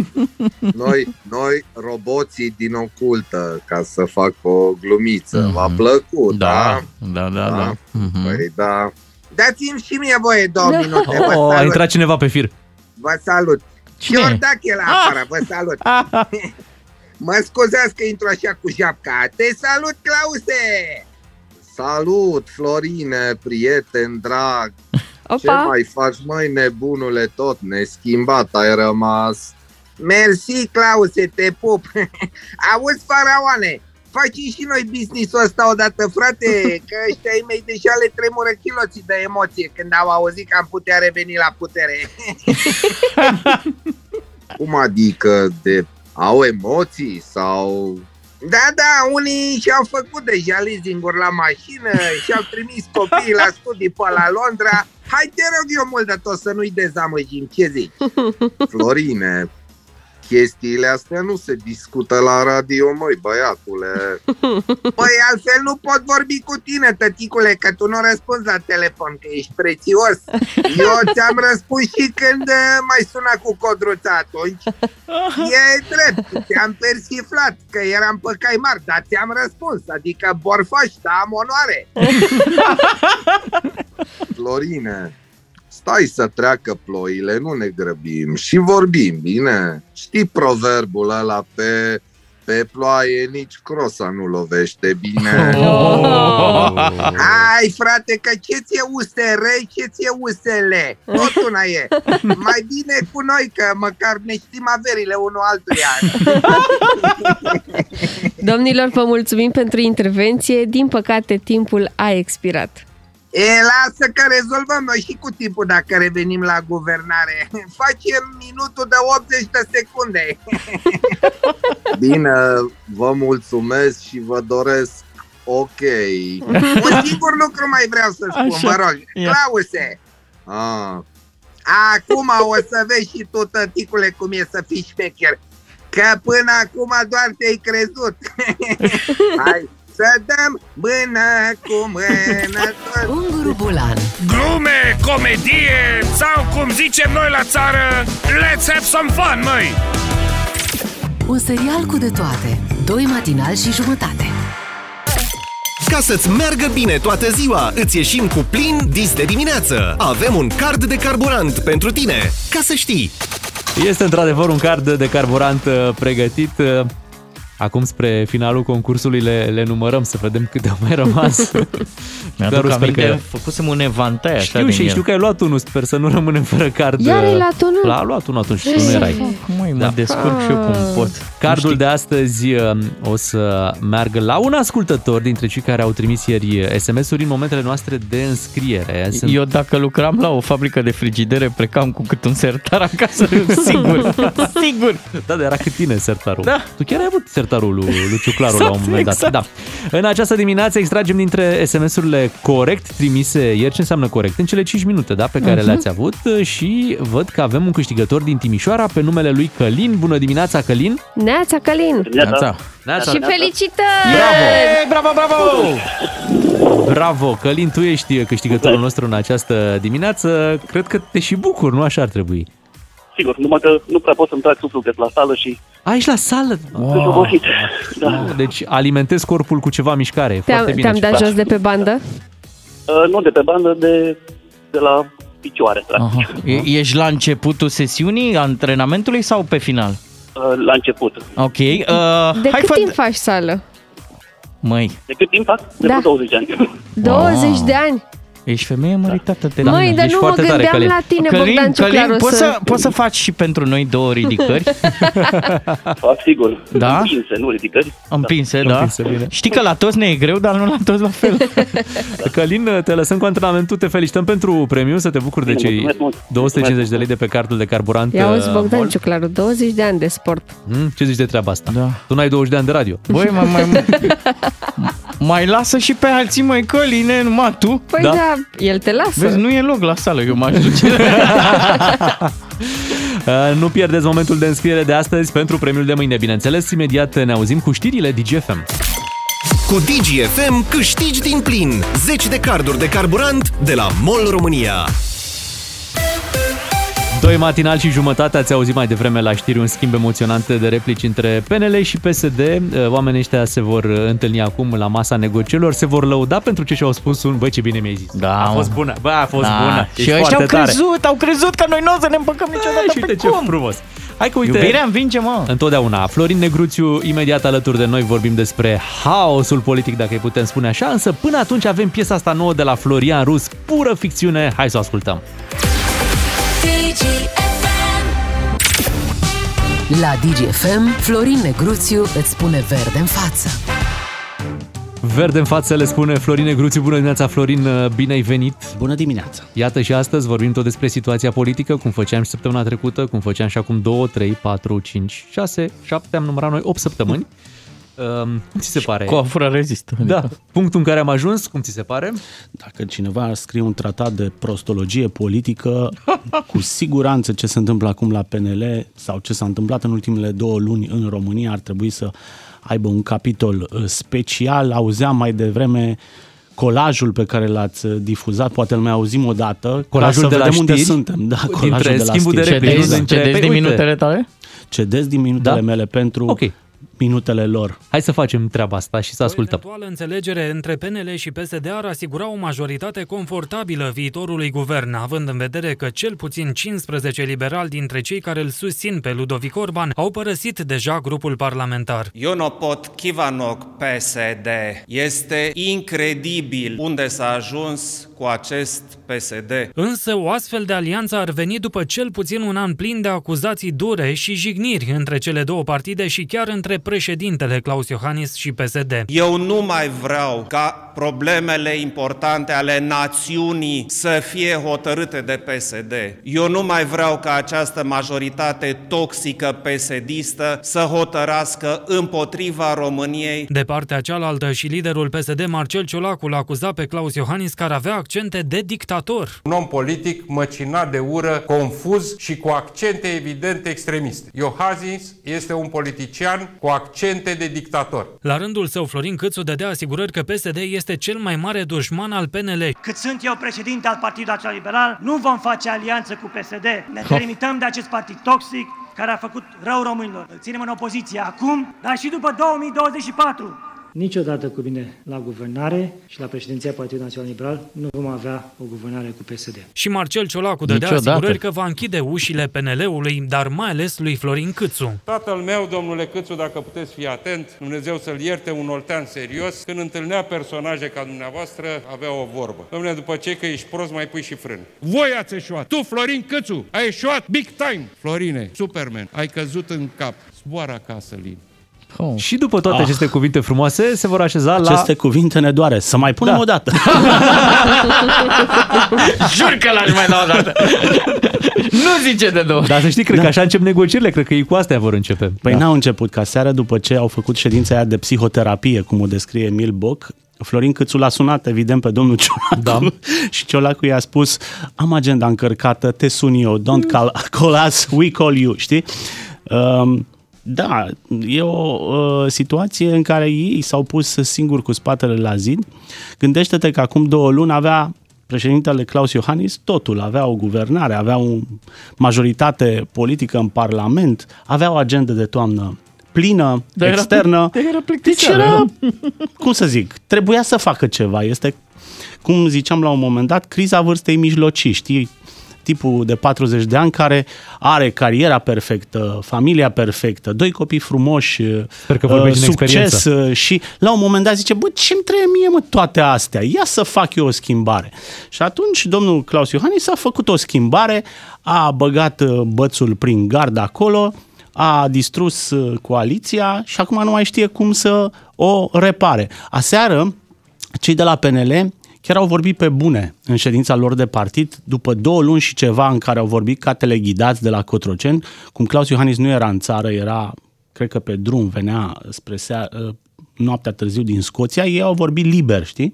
Speaker 6: <laughs> Noi, noi roboții din ocultă, ca să fac o glumiță. V-a plăcut, da?
Speaker 4: Da, da, da. da.
Speaker 6: Păi da. Dați-mi și mie voie două minute. Vă
Speaker 2: Oh, a
Speaker 6: salut.
Speaker 2: intrat cineva pe fir.
Speaker 6: Vă salut.
Speaker 4: Cine?
Speaker 6: Iordache la afară, vă salut. <laughs> mă scuzați că intru așa cu japca. Te salut, Clause! Salut, Florine, prieten drag. Ce
Speaker 3: Opa!
Speaker 6: mai faci, măi, nebunule, tot neschimbat ai rămas. Mersi, Clause, te pup. <laughs> Auzi, faraoane, facem și noi business-ul ăsta odată, frate, că ăștia ai mei deja le tremură chiloții de emoție când au auzit că am putea reveni la putere. <laughs> <laughs> Cum adică de au emoții sau... Da, da, unii și-au făcut deja leasing-uri la mașină <laughs> și-au trimis copiii la studii pe la Londra. Hai, te rog eu mult de tot să nu-i dezamăgim, ce zici? <laughs> Florine, chestiile astea nu se discută la radio, măi, băiatule. <laughs> Păi altfel nu pot vorbi cu tine, tăticule, că tu nu răspunzi la telefon, că ești prețios. Eu ți-am răspuns și când uh, mai suna cu codruța atunci. <laughs> E drept, te-am persiflat, că eram pe cai mari, dar ți-am răspuns, adică borfaș, da, am onoare. <laughs> Florine, stai să treacă ploile, nu ne grăbim și vorbim, bine? Știi proverbul ăla pe, pe ploaie nici crosa nu lovește, bine? <laughs> Hai, frate, că ce ți-e USR, ce ți-e USL? Tot una e. Mai bine cu noi, că măcar ne știm averile unul altuia.
Speaker 3: Domnilor, vă mulțumim pentru intervenție. Din păcate, timpul a expirat.
Speaker 6: E, lasă că rezolvăm noi și cu timpul dacă revenim la guvernare. <laughs> Facem minutul de 80 de secunde. <laughs> Bine, vă mulțumesc și vă doresc ok. Un singur lucru mai vreau să spun,
Speaker 4: Așa.
Speaker 6: mă rog.
Speaker 4: Ia.
Speaker 6: Clause! Ah. Acum o să vezi și tu, tăticule, cum e să fii șmecher. Că până acum doar te-ai crezut. <laughs> Hai, să dăm mână cu mână.
Speaker 1: Unguru Bulan
Speaker 5: Glume, comedie sau cum zicem noi la țară, let's have some fun, măi!
Speaker 1: Un serial cu de toate Doi matinali și jumătate
Speaker 14: Ca să-ți meargă bine toată ziua, îți ieșim cu plin dis de dimineață. Avem un card de carburant pentru tine, ca să știi.
Speaker 2: Este într-adevăr un card de carburant uh, pregătit. Uh, Acum spre finalul concursului le, le numărăm să vedem câte au mai rămas. <laughs>
Speaker 4: Mi-aduc
Speaker 2: Doar sper
Speaker 4: aminte,
Speaker 2: că-
Speaker 4: făcusem un evantai așa
Speaker 2: Știu
Speaker 4: din
Speaker 2: și
Speaker 4: el.
Speaker 2: știu că ai luat unul, sper să nu rămânem fără card.
Speaker 3: Iar ai luat unul?
Speaker 2: L-a luat unul atunci, tu nu erai.
Speaker 4: Măi, mă descurc și eu cum pot.
Speaker 2: Cardul de astăzi uh, o să meargă la un ascultător dintre cei care au trimis ieri uh, SMS-uri în momentele noastre de înscriere. Sunt...
Speaker 4: Eu dacă lucram la o fabrică de frigidere, plecam cu cât un sertar acasă, <laughs> sigur. <laughs> sigur.
Speaker 2: Da, dar era cât tine sertarul.
Speaker 4: Da.
Speaker 2: Tu chiar ai avut sertarul lui, lui Ciuclaru la un <laughs>
Speaker 4: Exact,
Speaker 2: moment dat.
Speaker 4: exact.
Speaker 2: Da. În această dimineață extragem dintre SMS-urile corect trimise ieri. Ce înseamnă corect? În cele 5 minute da, pe care
Speaker 3: Mhm.
Speaker 2: le-ați avut și văd că avem un câștigător din Timișoara pe numele lui Călin. Bună dimineața, Călin!
Speaker 3: Neața, Călin!
Speaker 2: Neața. Neața.
Speaker 3: Și felicitări!
Speaker 2: Bravo! Bravo, bravo! Bravo, Călin, tu ești câștigătorul nostru în această dimineață. Cred că te și bucur, nu așa ar trebui.
Speaker 15: Sigur, numai că nu prea pot să-mi trag suflul că la sală și
Speaker 2: A, ești la sală?
Speaker 15: sunt obosit. Da.
Speaker 2: Deci alimentezi corpul cu ceva mișcare.
Speaker 3: Te-am,
Speaker 2: Foarte bine.
Speaker 3: te-am dat jos de pe bandă?
Speaker 15: Uh, nu de pe bandă, de, de la picioare, practic.
Speaker 4: E- Ești la începutul sesiunii, antrenamentului sau pe final?
Speaker 15: Uh, la început.
Speaker 4: Ok. Uh,
Speaker 3: De
Speaker 4: hai
Speaker 3: cât
Speaker 4: fă...
Speaker 3: timp faci sală?
Speaker 4: Măi,
Speaker 15: De cât timp fac? De
Speaker 3: Da.
Speaker 15: vreo 20 de ani.
Speaker 3: 20 de ani?
Speaker 4: Ești femeie măritată. Te
Speaker 3: Măi,
Speaker 4: lasă.
Speaker 3: dar nu mă gândeam la tine,
Speaker 4: Călin,
Speaker 3: Bogdan
Speaker 4: Călin,
Speaker 3: Ciuclaru,
Speaker 4: poți
Speaker 3: să...
Speaker 4: să, poți să faci și pentru noi două ridicări? <laughs>
Speaker 15: Fac sigur.
Speaker 4: Da?
Speaker 15: Împinse, nu ridicări.
Speaker 4: Împinse, da?
Speaker 2: Împinse, bine.
Speaker 4: Știi că la toți ne e greu, dar nu la toți la fel. <laughs>
Speaker 2: Călin, te lăsăm cu antrenamentul, te felicităm pentru premiu, să te bucuri de
Speaker 15: Bine,
Speaker 2: cei
Speaker 15: mulțumesc mult.
Speaker 2: 250 de lei de pe cardul de carburant.
Speaker 3: Ia auzi,
Speaker 2: uh,
Speaker 3: Bogdan
Speaker 2: Mol.
Speaker 3: Ciuclaru, 20 de ani de sport.
Speaker 2: Hmm, ce zici de treaba asta?
Speaker 4: Da.
Speaker 2: Tu n-ai 20 de ani de radio.
Speaker 4: Băi, mai, mai, mai <laughs> lasă și pe alții, măi, Căline, numai tu.
Speaker 3: Păi da, da el te lasă.
Speaker 4: Vezi, nu e loc la sală, eu m-aș duce. <laughs> <laughs>
Speaker 2: Uh, Nu pierdeți momentul de înscriere de astăzi pentru premiul de mâine, bineînțeles. Imediat ne auzim cu știrile DGFM.
Speaker 14: Cu Cu DGFM câștigi din plin 10 de carduri de carburant de la MOL România.
Speaker 2: Doi matinal și jumătate ați auzit mai devreme la știri un schimb emoționant de replici între PNL și PSD. Oamenii ăștia se vor întâlni acum la masa negocierilor, se vor lăuda pentru ce și-au spus un, băi ce bine mi-ai zis.
Speaker 4: Da,
Speaker 2: a
Speaker 4: mă.
Speaker 2: fost bună, bă, a fost
Speaker 4: Da.
Speaker 2: bună.
Speaker 4: Și ăștia au crezut, au crezut că noi nu o să ne împăcăm niciodată
Speaker 2: și
Speaker 4: pe
Speaker 2: uite ce
Speaker 4: cum.
Speaker 2: frumos. Hai că uite,
Speaker 4: Iubirea învinge, mă.
Speaker 2: Întotdeauna. Florin Negruțiu, imediat alături de noi vorbim despre haosul politic, dacă îi putem spune așa, însă până atunci avem piesa asta nouă de la Florian Rus, pură ficțiune, hai să o ascultăm.
Speaker 1: La DGFM, Florin Negruțiu îți spune verde în față.
Speaker 2: Verde în față le spune Florin Negruțiu. Bună dimineața, Florin, bine ai venit!
Speaker 16: Bună dimineața!
Speaker 2: Iată și astăzi vorbim tot despre situația politică, cum făceam și săptămâna trecută, cum făceam și acum 2, 3, 4, 5, 6, 7, am numărat noi 8 săptămâni. <laughs> Um, cum ți se pare?
Speaker 4: Coafura rezistă.
Speaker 2: Da, punctul în care am ajuns, cum ți se pare?
Speaker 16: Dacă cineva ar scrie un tratat de prostologie politică, <laughs> cu siguranță ce se întâmplă acum la PNL sau ce s-a întâmplat în ultimele două luni în România ar trebui să aibă un capitol uh, special. Auzeam mai devreme colajul pe care l-ați uh, difuzat, poate îl mai auzim o dată,
Speaker 2: Colajul
Speaker 16: ca să
Speaker 2: de la
Speaker 16: vedem unde
Speaker 2: știri?
Speaker 16: suntem. Da,
Speaker 2: Dintre
Speaker 16: colajul de la
Speaker 2: schimbul de
Speaker 16: știri.
Speaker 2: replici,
Speaker 4: Cedezi,
Speaker 2: dintre-
Speaker 4: cedezi
Speaker 2: Păi,
Speaker 4: din
Speaker 2: uite.
Speaker 4: minutele tale?
Speaker 16: Cedez din minutele
Speaker 2: Da?
Speaker 16: mele pentru
Speaker 2: Ok.
Speaker 16: Minutele lor.
Speaker 2: Hai să facem treaba asta și să ascultăm.
Speaker 17: Eventuală înțelegere între PNL și PSD ar asigura o majoritate confortabilă viitorului guvern, având în vedere că cel puțin 15 liberali dintre cei care îl susțin pe Ludovic Orban au părăsit deja grupul parlamentar.
Speaker 18: Ionopot Kivanok PSD. Este incredibil unde s-a ajuns cu acest PSD.
Speaker 17: Însă o astfel de alianță ar veni după cel puțin un an plin de acuzații dure și jigniri între cele două partide și chiar între președintele Claus Iohannis și PSD.
Speaker 18: Eu nu mai vreau ca problemele importante ale națiunii să fie hotărâte de PSD. Eu nu mai vreau ca această majoritate toxică PSD-istă să hotărască împotriva României.
Speaker 17: De partea cealaltă și liderul PSD Marcel Ciolacu l-a acuzat pe Claus Iohannis că ar avea accente de dictator.
Speaker 19: Un om politic măcinat de ură, confuz și cu accente evident extremiste. Iohannis este un politician cu accente de dictator.
Speaker 17: La rândul său, Florin Câțu dădea asigurări că PSD este cel mai mare dușman al PNL.
Speaker 20: Cât sunt eu președinte al Partidului Național Liberal, nu vom face alianță cu PSD. Ne delimităm de acest partid toxic care a făcut rău românilor. Îl ținem în opoziție acum, dar și după 2024.
Speaker 7: Niciodată cu mine la guvernare și la președinția Partidului Național Liberal nu vom avea o guvernare cu PSD.
Speaker 17: Și Marcel Ciolacu dădea
Speaker 4: Niciodată.
Speaker 17: asigurări că va închide ușile PNL-ului, dar mai ales lui Florin Câțu.
Speaker 19: Tatăl meu, domnule Câțu, dacă puteți fi atent, Dumnezeu să-l ierte, un oltean serios, când întâlnea personaje ca dumneavoastră, avea o vorbă. Domnule, după ce că ești prost, mai pui și frân. Voi ați eșuat. Tu, Florin Câțu, ai eșuat big time. Florine, Superman, ai căzut în cap. Zboară acasă, Lin.
Speaker 4: Oh.
Speaker 2: Și după toate
Speaker 16: Ah.
Speaker 2: aceste cuvinte frumoase, se vor așeza la...
Speaker 16: Aceste cuvinte ne doare. Să mai punem
Speaker 2: Da.
Speaker 16: o dată. <laughs>
Speaker 4: Jur că l-aș mai da o dată. nu zice de două.
Speaker 2: Dar să știi, cred că așa încep negocierile, cred că ei cu astea vor începe.
Speaker 16: Păi da. n-au început ca seară după ce au făcut ședința aia de psihoterapie, cum o descrie Emil Boc. Florin Câțu l-a sunat, evident, pe domnul Ciolacu da. <laughs> și Ciolacu i-a spus am agenda încărcată, te sun eu, don't call, <laughs> call us, we call you, știi? Um, da, e o uh, situație în care ei s-au pus singuri cu spatele la zid. Gândește-te că acum două luni avea președintele Claus Iohannis totul, avea o guvernare, avea o majoritate politică în Parlament, avea o agendă de toamnă plină,
Speaker 4: Dar era-
Speaker 16: externă.
Speaker 4: dar era
Speaker 16: deci
Speaker 4: plictiseală,
Speaker 16: era, cum să zic, trebuia să facă ceva. Este, cum ziceam la un moment dat, criza vârstei mijlocii, știi? Tipul de 40 de ani care are cariera perfectă, familia perfectă, doi copii frumoși,
Speaker 2: Sper că vorbești din
Speaker 16: succes
Speaker 2: experiență.
Speaker 16: uh, și la un moment dat zice, bă, ce-mi trebuie mie, mă, toate astea? Ia să fac eu o schimbare. Și atunci domnul Claus Iohannis a făcut o schimbare, a băgat uh, bățul prin gard acolo, a distrus uh, coaliția și acum nu mai știe cum să o repare. Aseară, cei de la PNL chiar au vorbit pe bune în ședința lor de partid, după două luni și ceva în care au vorbit ca teleghidați de la Cotroceni, cum Claus Iohannis nu era în țară, era, cred că pe drum, venea spre sea, noaptea târziu din Scoția, ei au vorbit liber, știi?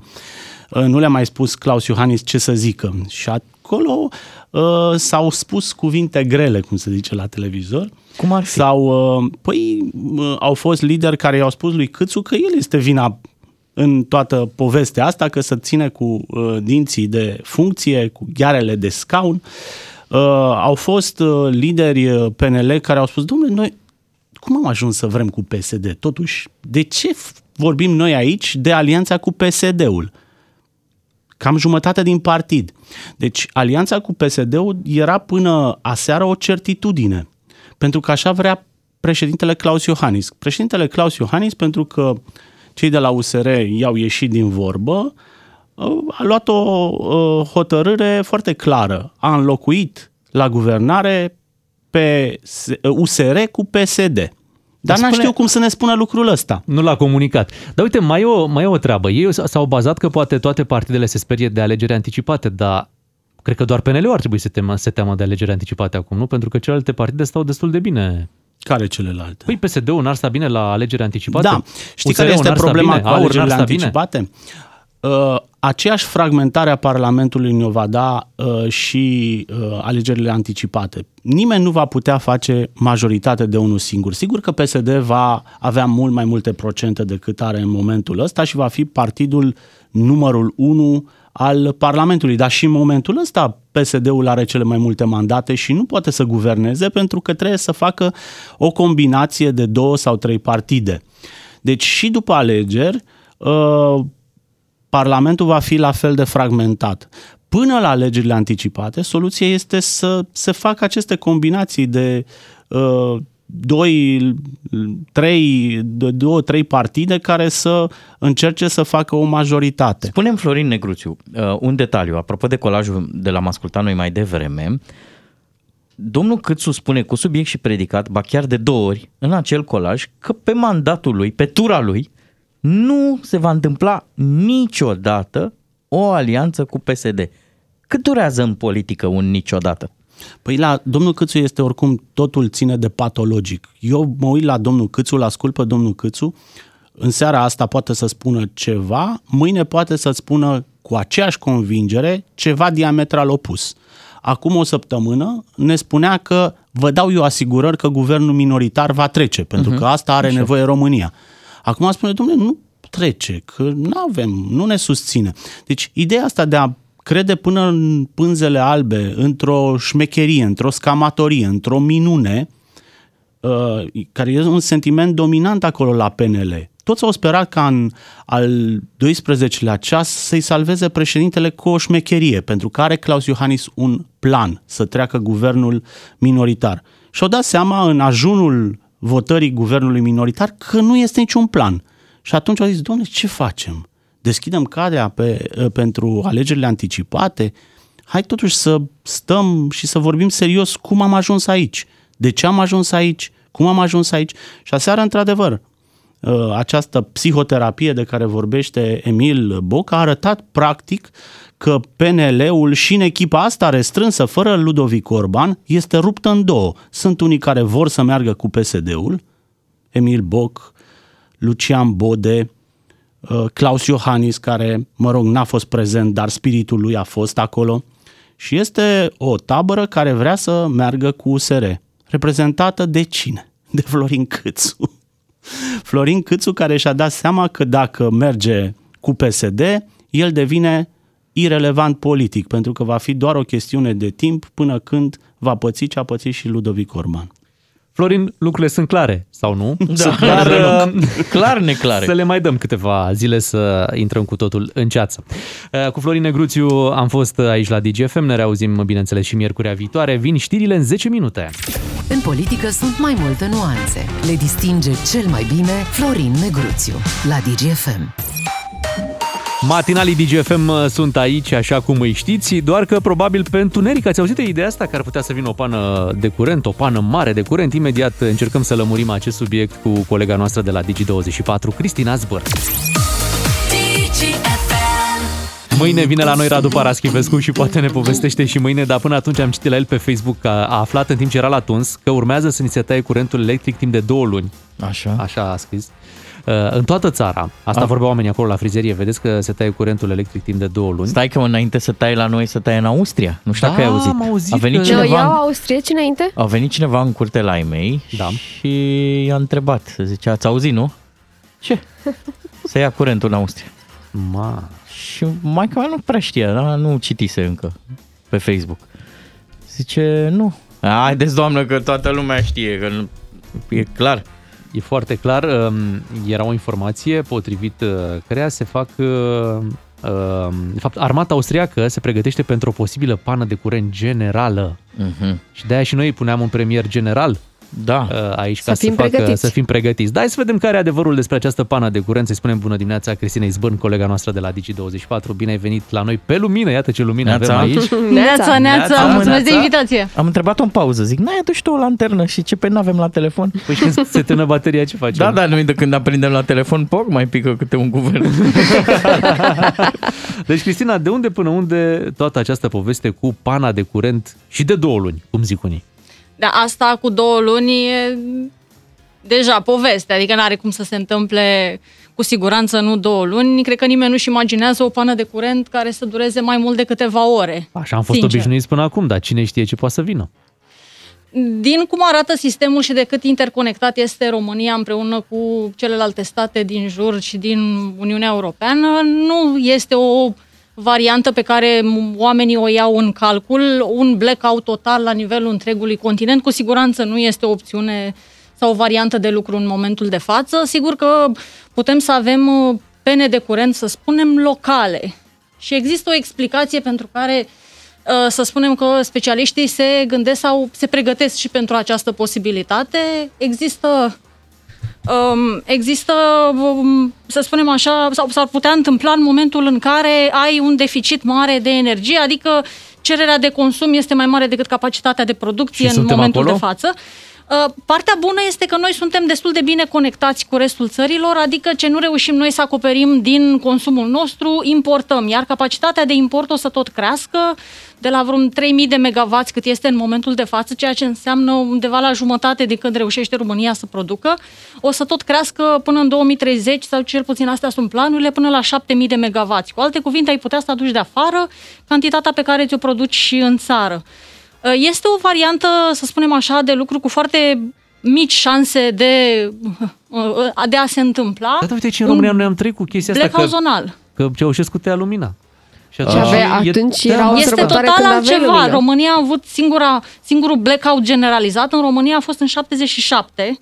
Speaker 16: Nu le-a mai spus Claus Iohannis ce să zică. Și acolo uh, s-au spus cuvinte grele, cum se zice la televizor.
Speaker 4: Cum ar fi?
Speaker 16: Sau, uh, păi, uh, au fost lideri care i-au spus lui Câțu că el este vina în toată povestea asta, că să ține cu uh, dinții de funcție, cu ghearele de scaun. Uh, au fost uh, lideri uh, PNL care au spus, domnule, noi cum am ajuns să vrem cu PSD? Totuși, de ce f- vorbim noi aici de alianța cu PSD-ul? Cam jumătate din partid. Deci, alianța cu PSD-ul era până aseară o certitudine. Pentru că așa vrea președintele Claus Iohannis. Președintele Claus Iohannis, pentru că cei de la USR i-au ieșit din vorbă, a luat o uh, hotărâre foarte clară. A înlocuit la guvernare pe USR cu PSD. Dar n-am
Speaker 2: spune-
Speaker 16: știut cum să ne spună lucrul ăsta.
Speaker 2: Nu l-a comunicat. Dar uite, mai e, o, mai e o treabă. Ei s- s-au bazat că poate toate partidele se sperie de alegeri anticipate, dar cred că doar PNL-ul ar trebui să teamă, să teamă de alegeri anticipate acum, nu? Pentru că celelalte partide stau destul de bine.
Speaker 16: Care celelalte?
Speaker 2: Păi PSD-ul n-ar sta bine la alegeri anticipate?
Speaker 16: Da. Știi
Speaker 2: USR-ul
Speaker 16: care este
Speaker 2: n-ar sta
Speaker 16: problema
Speaker 2: bine?
Speaker 16: cu
Speaker 2: AUR n-ar
Speaker 16: alegerile
Speaker 2: sta bine?
Speaker 16: anticipate? Uh, aceeași fragmentare a Parlamentului ne va da uh, și uh, alegerile anticipate. Nimeni nu va putea face majoritate de unul singur. Sigur că PSD va avea mult mai multe procente decât are în momentul ăsta și va fi partidul numărul 1 al Parlamentului. Dar și în momentul ăsta PSD-ul are cele mai multe mandate și nu poate să guverneze pentru că trebuie să facă o combinație de două sau trei partide. Deci și după alegeri, uh, Parlamentul va fi la fel de fragmentat. Până la alegerile anticipate, soluția este să se facă aceste combinații de uh, doi, trei, de două, trei partide care să încerce să facă o majoritate.
Speaker 4: Spunem Florin Negruțiu, uh, un detaliu, apropo de colajul de l-am ascultat noi mai devreme, domnul Câțu spune cu subiect și predicat, ba chiar de două ori, în acel colaj, că pe mandatul lui, pe tura lui, nu se va întâmpla niciodată o alianță cu PSD. Cât durează în politică un niciodată?
Speaker 16: Păi la domnul Câțu este oricum, totul ține de patologic. Eu mă uit la domnul Câțu, îl ascult pe domnul Câțu, în seara asta poate să spună ceva, mâine poate să spună cu aceeași convingere ceva diametral opus. Acum o săptămână ne spunea că vă dau eu asigurări că guvernul minoritar va trece, pentru că asta are nevoie România. Acum spune, domnule, nu trece, că nu avem, nu ne susține. Deci ideea asta de a crede până în pânzele albe, într-o șmecherie, într-o scamatorie, într-o minune, uh, care e un sentiment dominant acolo la PNL. Toți au sperat ca în al 12-lea ceas să-i salveze președintele cu o șmecherie, pentru că are Claus Iohannis un plan să treacă guvernul minoritar. Și-au dat seama în ajunul votării guvernului minoritar că nu este niciun plan. Și atunci au zis, domnule, ce facem? Deschidem cadea pe, pentru alegerile anticipate? Hai totuși să stăm și să vorbim serios cum am ajuns aici. De ce am ajuns aici? Cum am ajuns aici? Și aseară, într-adevăr, această psihoterapie de care vorbește Emil Boc a arătat practic că PNL-ul și în echipa asta restrânsă, fără Ludovic Orban, este ruptă în două. Sunt unii care vor să meargă cu PSD-ul, Emil Boc, Lucian Bode, Claus Iohannis, care, mă rog, n-a fost prezent, dar spiritul lui a fost acolo. Și este o tabără care vrea să meargă cu USR, reprezentată de cine? <laughs> De Florin Câțu. <laughs> Florin Câțu care și-a dat seama că dacă merge cu PSD, el devine irelevant politic, pentru că va fi doar o chestiune de timp până când va păți ce a pățit și Ludovic Orban.
Speaker 2: Florin, lucrurile sunt clare, sau nu?
Speaker 4: Da,
Speaker 2: Dar,
Speaker 4: clar,
Speaker 2: uh,
Speaker 4: clar neclare.
Speaker 2: Să le mai dăm câteva zile să intrăm cu totul în ceață. Uh, Cu Florin Negruțiu am fost aici la DGFM, ne reauzim bineînțeles și miercurea viitoare. Vin știrile în 10 minute.
Speaker 1: În politică sunt mai multe nuanțe. Le distinge cel mai bine Florin Negruțiu la DGFM.
Speaker 2: Matinalii DGFM uh, sunt aici, așa cum îi știți, doar că probabil pe întuneric ați auzit de ideea asta că ar putea să vină o pană de curent, o pană mare de curent. Imediat încercăm să lămurim acest subiect cu colega noastră de la Digi24, Cristina Zbăr. Mâine vine la noi Radu Paraschivescu și poate ne povestește și mâine, dar până atunci am citit la el pe Facebook că a aflat în timp ce era la tuns că urmează să ni se taie curentul electric timp de două luni.
Speaker 4: Așa.
Speaker 2: Așa a scris. Uh, În toată țara. Asta
Speaker 4: Ah.
Speaker 2: vorbeau oamenii acolo la frizerie. Vedeți că se taie curentul electric timp de două luni.
Speaker 4: Stai că înainte să tai la noi, să tai în Austria. Nu știu
Speaker 2: Da,
Speaker 4: dacă ai auzit.
Speaker 2: am auzit
Speaker 4: a venit
Speaker 2: că-
Speaker 4: cineva,
Speaker 3: Iau
Speaker 4: în-
Speaker 3: austrieci înainte?
Speaker 4: a venit cineva în curte la ei mei
Speaker 2: da.
Speaker 4: și i-a întrebat. Zicea, ați auzit, nu? Ce? <laughs> să ia curentul în Austria.
Speaker 2: Ma.
Speaker 4: Și maica mea nu prea știa, da? nu citise încă pe Facebook. Zice, nu. Haideți, doamnă, că toată lumea știe, că nu- e clar.
Speaker 2: E foarte clar, um, era o informație potrivit uh, căreia se fac uh, uh, de fapt, armata austriacă se pregătește pentru o posibilă pană de curent generală.
Speaker 4: Uh-huh.
Speaker 2: Și de-aia și noi puneam un premier general
Speaker 4: da.
Speaker 2: aici
Speaker 3: Să
Speaker 2: ca
Speaker 3: fim
Speaker 2: să, facă,
Speaker 3: pregătiți.
Speaker 2: să fim pregătiți. Da, hai să vedem care e adevărul despre această pană de curent. Să-i spunem bună dimineața Cristinei Zbârn, colega noastră de la Digi24. Bine ai venit la noi pe lumină. Iată ce lumină
Speaker 4: Neața.
Speaker 2: avem aici. <laughs>
Speaker 21: Neața, neața, mulțumesc de invitație.
Speaker 4: Am întrebat-o în pauză, zic, n-ai adus și tu o lanternă și ce pe n-avem la telefon?
Speaker 2: Păi și când se termină bateria, ce facem?
Speaker 4: Da, da, noi de când aprindem la telefon, poc, mai pică câte un guvern. <laughs>
Speaker 2: Deci, Cristina, de unde până unde toată această poveste cu pana de curent și de două luni, cum zic unii?
Speaker 21: Da, asta cu două luni e deja poveste, adică nu are cum să se întâmple cu siguranță nu două luni. Cred că nimeni nu-și imaginează o pană de curent care să dureze mai mult de câteva ore.
Speaker 2: Așa am fost
Speaker 21: Sincer.
Speaker 2: obișnuiți până acum, dar cine știe ce poate să vină?
Speaker 21: Din cum arată sistemul și de cât interconectat este România împreună cu celelalte state din jur și din Uniunea Europeană, nu este o variantă pe care oamenii o iau în calcul. Un blackout total la nivelul întregului continent cu siguranță nu este o opțiune sau o variantă de lucru în momentul de față. Sigur că putem să avem uh, pene de curent, să spunem, locale. Și există o explicație pentru care uh, să spunem că specialiștii se gândesc sau se pregătesc și pentru această posibilitate. Există Um, există, um, să spunem așa, sau s-ar putea întâmpla în momentul în care ai un deficit mare de energie, adică cererea de consum este mai mare decât capacitatea de producție
Speaker 2: Și
Speaker 21: în
Speaker 2: suntem
Speaker 21: momentul
Speaker 2: acolo?
Speaker 21: de față. Uh, Partea bună este că noi suntem destul de bine conectați cu restul țărilor, adică ce nu reușim noi să acoperim din consumul nostru, importăm, iar capacitatea de import o să tot crească de la vreun 3000 de megawatts cât este în momentul de față, ceea ce înseamnă undeva la jumătate de când reușește România să producă, o să tot crească până în 2030 sau cel puțin astea sunt planurile până la 7000 de megawatts. Cu alte cuvinte, ai putea să aduci de afară cantitatea pe care ți-o produci și în țară. Uh, Este o variantă, să spunem așa, de lucru cu foarte mici șanse de, uh, de a se întâmpla.
Speaker 2: Dar uite ce în România noi am trăit cu chestia asta
Speaker 21: blackout
Speaker 2: că,
Speaker 21: zonal.
Speaker 2: că Ceaușescu te-a lumina. Și
Speaker 3: Ce avea atunci era o
Speaker 21: este
Speaker 3: sărbătoare
Speaker 21: total
Speaker 3: când aveai
Speaker 21: altceva.
Speaker 3: lumină.
Speaker 21: România a avut singura, singurul blackout generalizat. În România a fost în 77,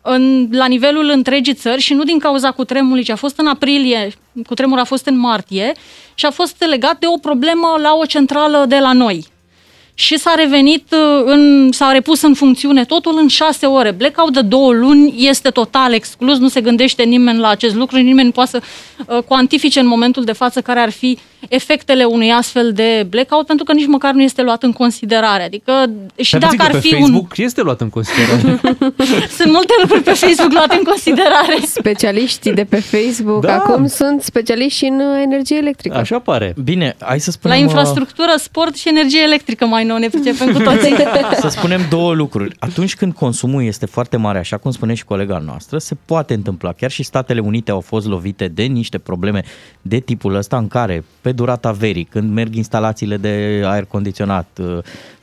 Speaker 21: în, la nivelul întregii țări și nu din cauza cutremului, ci a fost în aprilie, cutremurul a fost în martie și a fost legat de o problemă la o centrală de la noi. Și s-a revenit, uh, în, s-a repus în funcțiune totul în șase ore. Blackout de două luni este total exclus, nu se gândește nimeni la acest lucru, nimeni nu poate să uh, cuantifice în momentul de față care ar fi efectele unui astfel de blackout, pentru că nici măcar nu este luat în considerare. Adică și
Speaker 2: Stai
Speaker 21: dacă
Speaker 2: puțin că
Speaker 21: ar
Speaker 2: pe
Speaker 21: fi un...
Speaker 2: Facebook este luat în considerare. <laughs>
Speaker 21: Sunt multe lucruri pe Facebook luate în considerare.
Speaker 3: Specialiștii de pe Facebook
Speaker 2: Da.
Speaker 3: acum sunt specialiști și în uh, energie electrică.
Speaker 2: Așa pare.
Speaker 4: Bine, hai să
Speaker 21: La
Speaker 4: spunem... uh,
Speaker 21: infrastructură, sport și energie electrică mai nou ne pricepem cu toții. <laughs>
Speaker 4: Să spunem două lucruri. Atunci când consumul este foarte mare, așa cum spune și colega noastră, se poate întâmpla. Chiar și Statele Unite au fost lovite de niște probleme de tipul ăsta în care, pe durata verii, când merg instalațiile de aer condiționat, uh,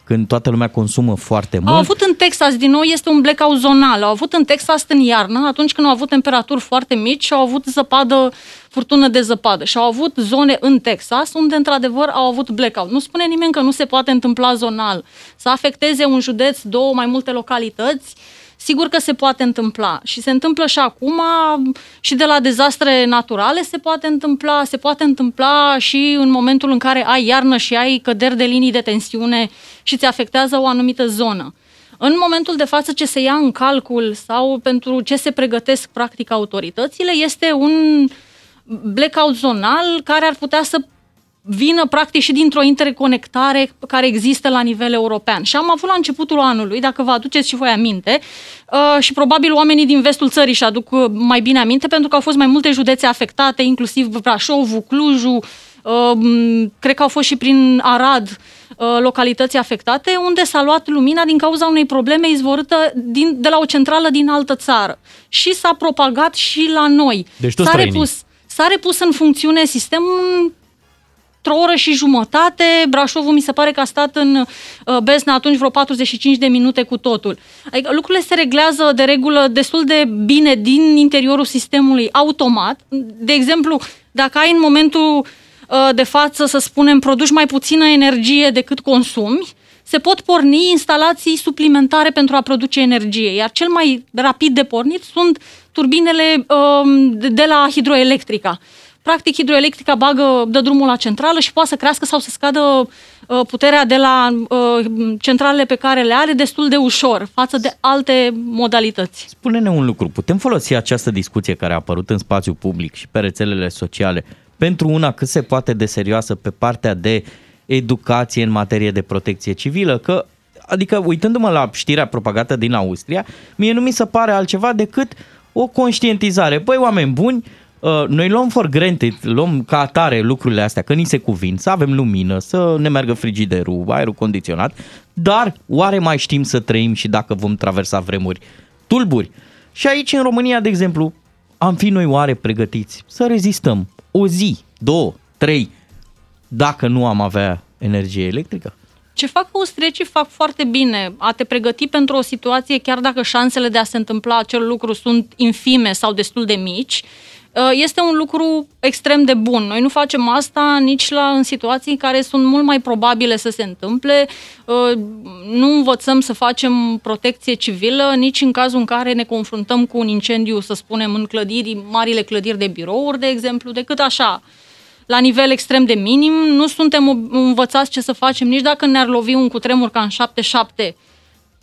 Speaker 4: când toată lumea consumă foarte mult,
Speaker 21: Au avut în Texas, din nou, este un blackout zonal. Au avut în Texas în iarnă, atunci când au avut temperaturi foarte mici și au avut zăpadă, furtună de zăpadă. Și au avut zone în Texas unde, într-adevăr, au avut blackout. Nu spune nimeni că nu se poate întâmpla zonal. Să afecteze un județ, două, mai multe localități, sigur că se poate întâmpla. Și se întâmplă și acum, și de la dezastre naturale se poate întâmpla, se poate întâmpla și în momentul în care ai iarnă și ai căderi de linii de tensiune și ți afectează o anumită zonă. În momentul de față ce se ia în calcul sau pentru ce se pregătesc practic autoritățile este un blackout zonal care ar putea să vină practic și dintr-o interconectare care există la nivel european. Și am avut la începutul anului, dacă vă aduceți și voi aminte, uh, și probabil oamenii din vestul țării și aduc uh, mai bine aminte, pentru că au fost mai multe județe afectate, inclusiv Brașovul, Clujul, uh, m, cred că au fost și prin Arad uh, localități afectate, unde s-a luat lumina din cauza unei probleme izvorâtă din, de la o centrală din altă țară. Și s-a propagat și la noi.
Speaker 2: Deci toți
Speaker 21: s-a
Speaker 2: străinii.
Speaker 21: repus, s-a repus în funcțiune sistemul într-o oră și jumătate, Brașovul mi se pare că a stat în uh, Besna atunci vreo 45 de minute cu totul. Adică lucrurile se reglează de regulă destul de bine din interiorul sistemului automat. De exemplu, dacă ai în momentul uh, de față, să spunem, produci mai puțină energie decât consumi, se pot porni instalații suplimentare pentru a produce energie, iar cel mai rapid de pornit sunt turbinele um, de la hidroelectrica. Practic, hidroelectrica bagă, dă drumul la centrală și poate să crească sau să scadă uh, puterea de la uh, centralele pe care le are destul de ușor față de alte modalități.
Speaker 4: Spune-ne un lucru, putem folosi această discuție care a apărut în spațiu public și pe rețelele sociale pentru una cât se poate de serioasă pe partea de educație în materie de protecție civilă, că Adică, uitându-mă la știrea propagată din Austria, mie nu mi se pare altceva decât o conștientizare. Băi, oameni buni, uh, noi luăm for granted, luăm ca atare lucrurile astea, că ni se cuvin, să avem lumină, să ne meargă frigiderul, aerul condiționat, dar oare mai știm să trăim și dacă vom traversa vremuri tulburi? Și aici, în România, de exemplu, am fi noi oare pregătiți să rezistăm o zi, două, trei, dacă nu am avea energie electrică?
Speaker 21: Ce fac austriecii fac foarte bine. A te pregăti pentru o situație, chiar dacă șansele de a se întâmpla acel lucru sunt infime sau destul de mici, uh, este un lucru extrem de bun. Noi nu facem asta nici la, în situații care sunt mult mai probabile să se întâmple. Uh, nu învățăm să facem protecție civilă nici în cazul în care ne confruntăm cu un incendiu, să spunem, în clădiri, marile clădiri de birouri, de exemplu, decât așa, la nivel extrem de minim. Nu suntem învățați ce să facem nici dacă ne-ar lovi un cutremur ca în 7-7.